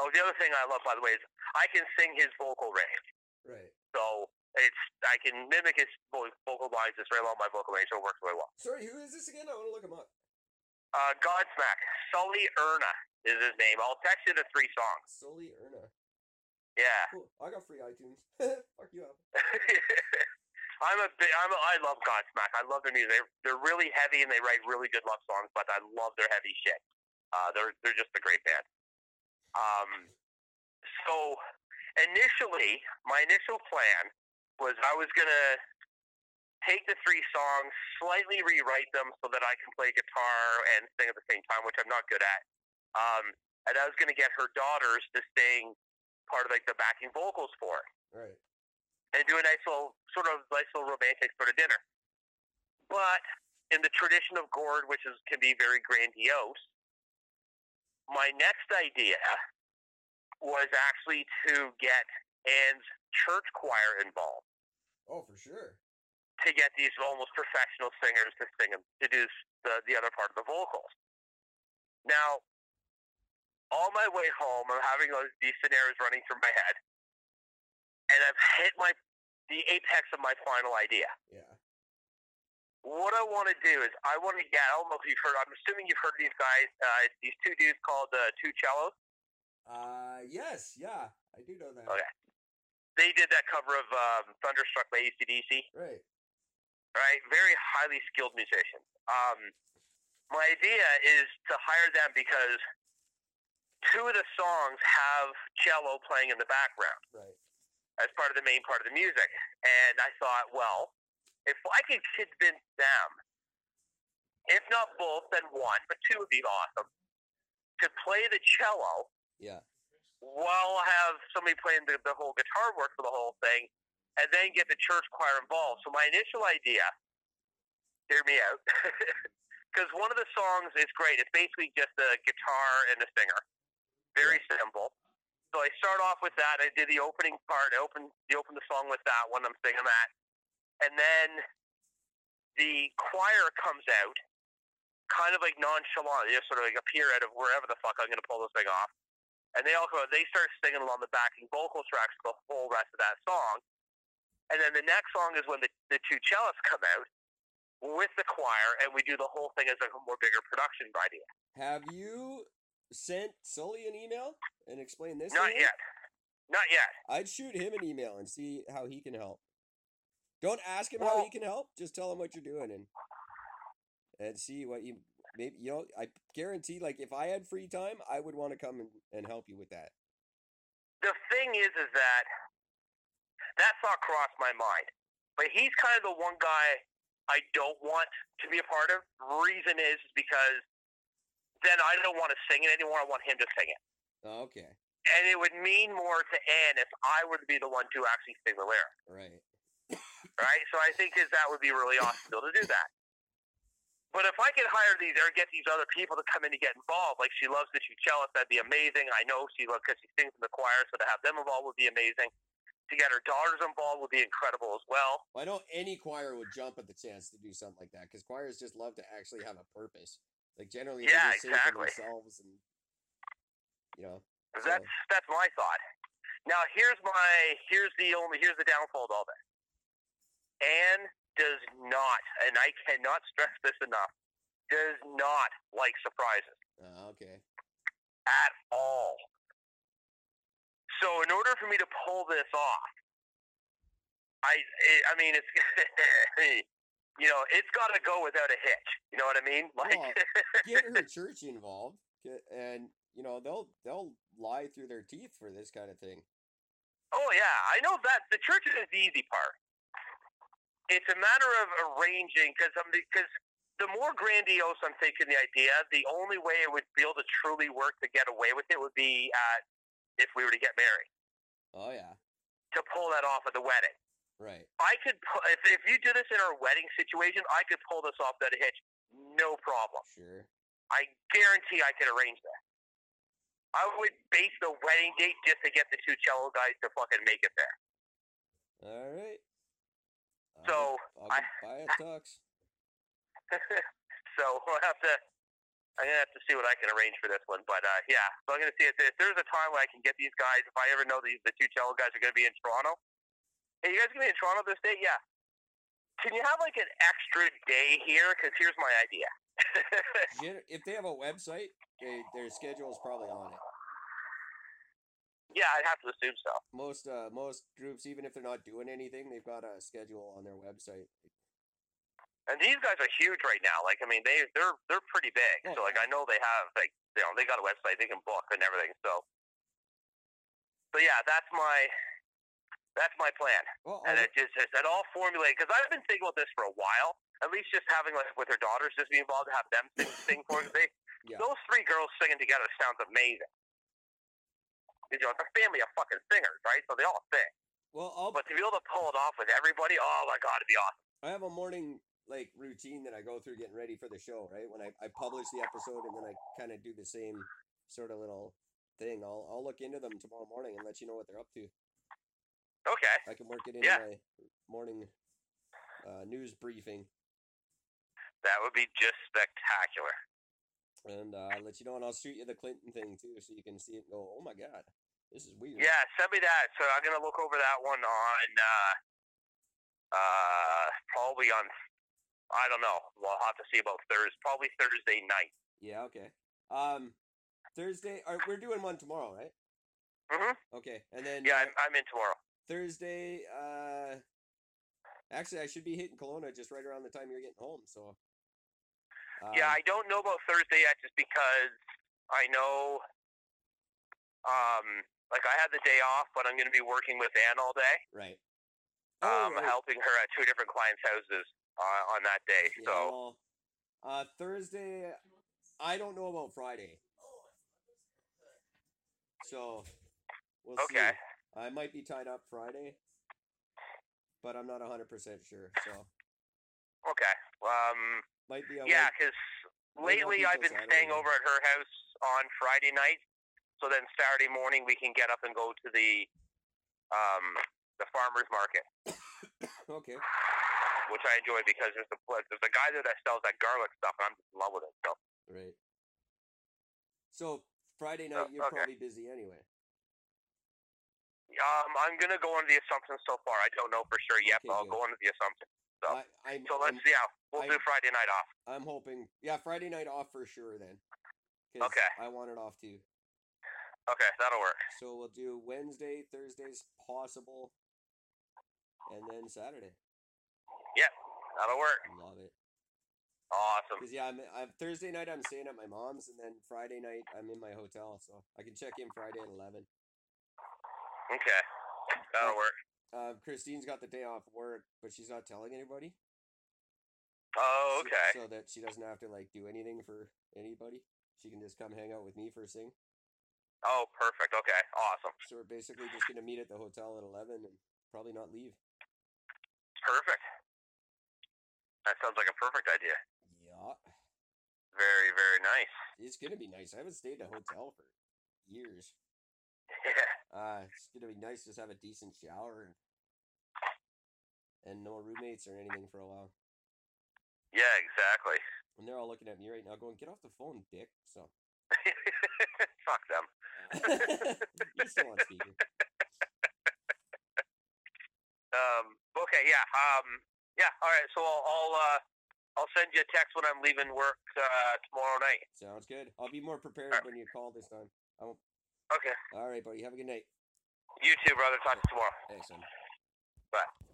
oh, the other thing I love, by the way, is I can sing his vocal range. Right. So it's I can mimic his vocal lines. It's very along my vocal range, so it works really well. Sorry, who is this again? I want to look him up. Uh, Godsmack, Sully Erna is his name. I'll text you the three songs. Sully Erna. Yeah. Cool. I got free iTunes. Fuck you up. I'm a big, I'm a, I love Godsmack. I love their music. They're, they're really heavy and they write really good love songs, but I love their heavy shit. Uh, they're they're just a great band. Um, so initially, my initial plan was I was gonna take the three songs, slightly rewrite them so that I can play guitar and sing at the same time, which I'm not good at. Um, and I was gonna get her daughters to sing part of like the backing vocals for it Right. and do a nice little sort of nice little romantic sort of dinner. But in the tradition of Gord, which is can be very grandiose, my next idea was actually to get Anne's church choir involved Oh, for sure. to get these almost professional singers to sing 'em- to do the the other part of the vocals. Now, on my way home, I'm having those, these scenarios running through my head, and I've hit my the apex of my final idea. Yeah. What I want to do is I want to get. I don't know if you've heard. I'm assuming you've heard these guys. Uh, these two dudes called uh, Two Cellos. Uh, yes, yeah, I do know that. Okay. They did that cover of um, Thunderstruck by ACDC. Right. right? Very highly skilled musicians. Um, my idea is to hire them because two of the songs have cello playing in the background Right. as part of the main part of the music. And I thought, well, if I could convince them, if not both, then one, but two would be awesome, to play the cello Yeah. while I have somebody playing the, the whole guitar work for the whole thing, and then get the church choir involved. So my initial idea, hear me out, because one of the songs is great. It's basically just a guitar and a singer, very simple. So I start off with that. I did the opening part. I opened the open the song with that one. I'm singing that, and then the choir comes out, kind of like nonchalant, they just sort of like appear out of wherever the fuck I'm going to pull this thing off and they all go. They start singing along the backing vocal tracks the whole rest of that song. And then the next song is when the, the two cellists come out with the choir, and we do the whole thing as a more bigger production idea. Have you sent Sully an email and explained this? to Not yet. Not yet. I'd shoot him an email and see how he can help. Don't ask him how he can help. Just tell him what you're doing and and see what you maybe you know. I guarantee, like if I had free time, I would want to come and, and help you with that. The thing is, is that that thought crossed my mind. But he's kind of the one guy I don't want to be a part of. Reason is because then I don't want to sing it anymore. I want him to sing it. Oh, okay, And it would mean more to Anne if I were to be the one to actually sing the lyric. right. Right? So I think is that would be really awesome to be able to do that. But if I could hire these or get these other people to come in and get involved, like she loves the cellists, that'd be amazing. I know she loves because she sings in the choir, so to have them involved would be amazing. To get her daughters involved would be incredible as well. Well, I know any choir would jump at the chance to do something like that because choirs just love to actually have a purpose. Like generally, Yeah, they just sing exactly. for themselves, and you know, That's that's my thought. Now here's my here's the only here's the downfall of all this. Anne does not, and I cannot stress this enough, does not like surprises. uh, okay, at all. So in order for me to pull this off, I I mean it's you know it's got to go without a hitch. You know what I mean? Like Well, get her church involved, and you know they'll they'll lie through their teeth for this kind of thing. oh yeah, I know that the church is the easy part. It's a matter of arranging because I'm because the more grandiose I'm thinking the idea, the only way it would be able to truly work to get away with it would be at if we were to get married Oh yeah, to pull that off at the wedding. right. I could if if you do this in our wedding situation, I could pull this off a hitch, no problem. Sure. I guarantee I could arrange that. I would base the wedding date just to get the two cello guys to fucking make it there. All right. So, I- by at Tux. so we'll have to. I'm gonna have to see what I can arrange for this one, but uh, yeah. So I'm gonna see if, if there's a time where I can get these guys. If I ever know these the two cello guys are gonna be in Toronto. Hey, you guys gonna be in Toronto this day? Yeah. Can you have like an extra day here? Because here's my idea. If they have a website, they, their schedule is probably on it. Yeah, I'd have to assume so. Most uh most groups, even if they're not doing anything, they've got a schedule on their website. And these guys are huge right now. Like, I mean, they they're they're pretty big. Oh, so like, yeah. I know they have like you know they got a website, they can book and everything. So, so yeah, that's my that's my plan, Well, and it just it's at all formulated because I've been thinking about this for a while. At least just having like with her daughters just be involved, to have them sing, sing for. They Yeah. those three girls singing together sounds amazing. You know, it's a family of fucking singers, right? So they all sing. well, I'll But to be able to pull it off with everybody, oh my god, it'd be awesome. I have a morning like routine that I go through getting ready for the show, right? When I, I publish the episode and then I kind of do the same sort of little thing. I'll I'll look into them tomorrow morning and let you know what they're up to. Okay. I can work it into Yeah. my morning uh, news briefing, That would be just spectacular. And uh, I'll let you know. And I'll shoot you the Clinton thing too, so you can see it and go, "Oh my god, this is weird." Yeah, send me that. So I'm gonna look over that one on uh uh probably on I don't know. We'll have to see about Thursday probably Thursday night. Yeah. Okay. Um, Thursday. Right, we're doing one tomorrow, right? Mhm. Okay, and then Yeah, uh, I'm, I'm in tomorrow. Thursday. Uh, actually, I should be hitting Kelowna just right around the time you're getting home. So. Yeah, um, I don't know about Thursday yet just because I know um like I had the day off, but I'm gonna be working with Ann all day. Right. Oh, Um right. helping her at two different clients' houses uh, on that day. Yeah, So well, uh, Thursday. I don't know about Friday. So. We'll Okay. see. I might be tied up Friday, but I'm not 100% sure. So okay. Um might be. Yeah, because lately I've been staying over at her house on Friday night, so then Saturday morning we can get up and go to the um the farmers market, Okay. which I enjoy because there's a there's a guy there that sells that garlic stuff, and I'm just in love with it. So Right. So Friday night you're okay. probably busy anyway. um I'm gonna go on the assumption so far. I don't know for sure yet, Okay, but I'll good. go on the assumption. So I, I'm, so let's I'm, yeah, we'll I- do Friday night off. I'm hoping. Yeah, Friday night off for sure Then, Okay. I want it off too. Okay, that'll work. So we'll do Wednesday, Thursdays possible, and then Saturday. Yeah, that'll work. Love it. Awesome. Cause yeah, I'm, I'm Thursday night I'm staying at my mom's, and then Friday night I'm in my hotel, so I can check in Friday at eleven. Okay, that'll work. Uh, Christine's got the day off work, but she's not telling anybody. Oh, so- okay. So, that she doesn't have to like do anything for anybody. She can just come hang out with me first thing. Oh, perfect. Okay, awesome. So we're basically just gonna meet at the hotel at eleven and probably not leave. Perfect. That sounds like a perfect idea. Yeah, Very, very nice. it's gonna be nice. I haven't stayed at a hotel for years. Yeah. Uh, it's gonna be nice to just have a decent shower and and no roommates or anything for a while. Yeah, exactly. And they're all looking at me right now, going, "Get off the phone, dick." So Fuck them. you're still on speaker. Um. Okay. Yeah. Um. Yeah. All right. So I'll I'll, uh, I'll send you a text when I'm leaving work uh, tomorrow night. Sounds good. I'll be more prepared Alright. when you call this time. I won't. Okay. All right, buddy. Have a good night. You too, brother. Talk to you tomorrow. Thanks, son. Bye.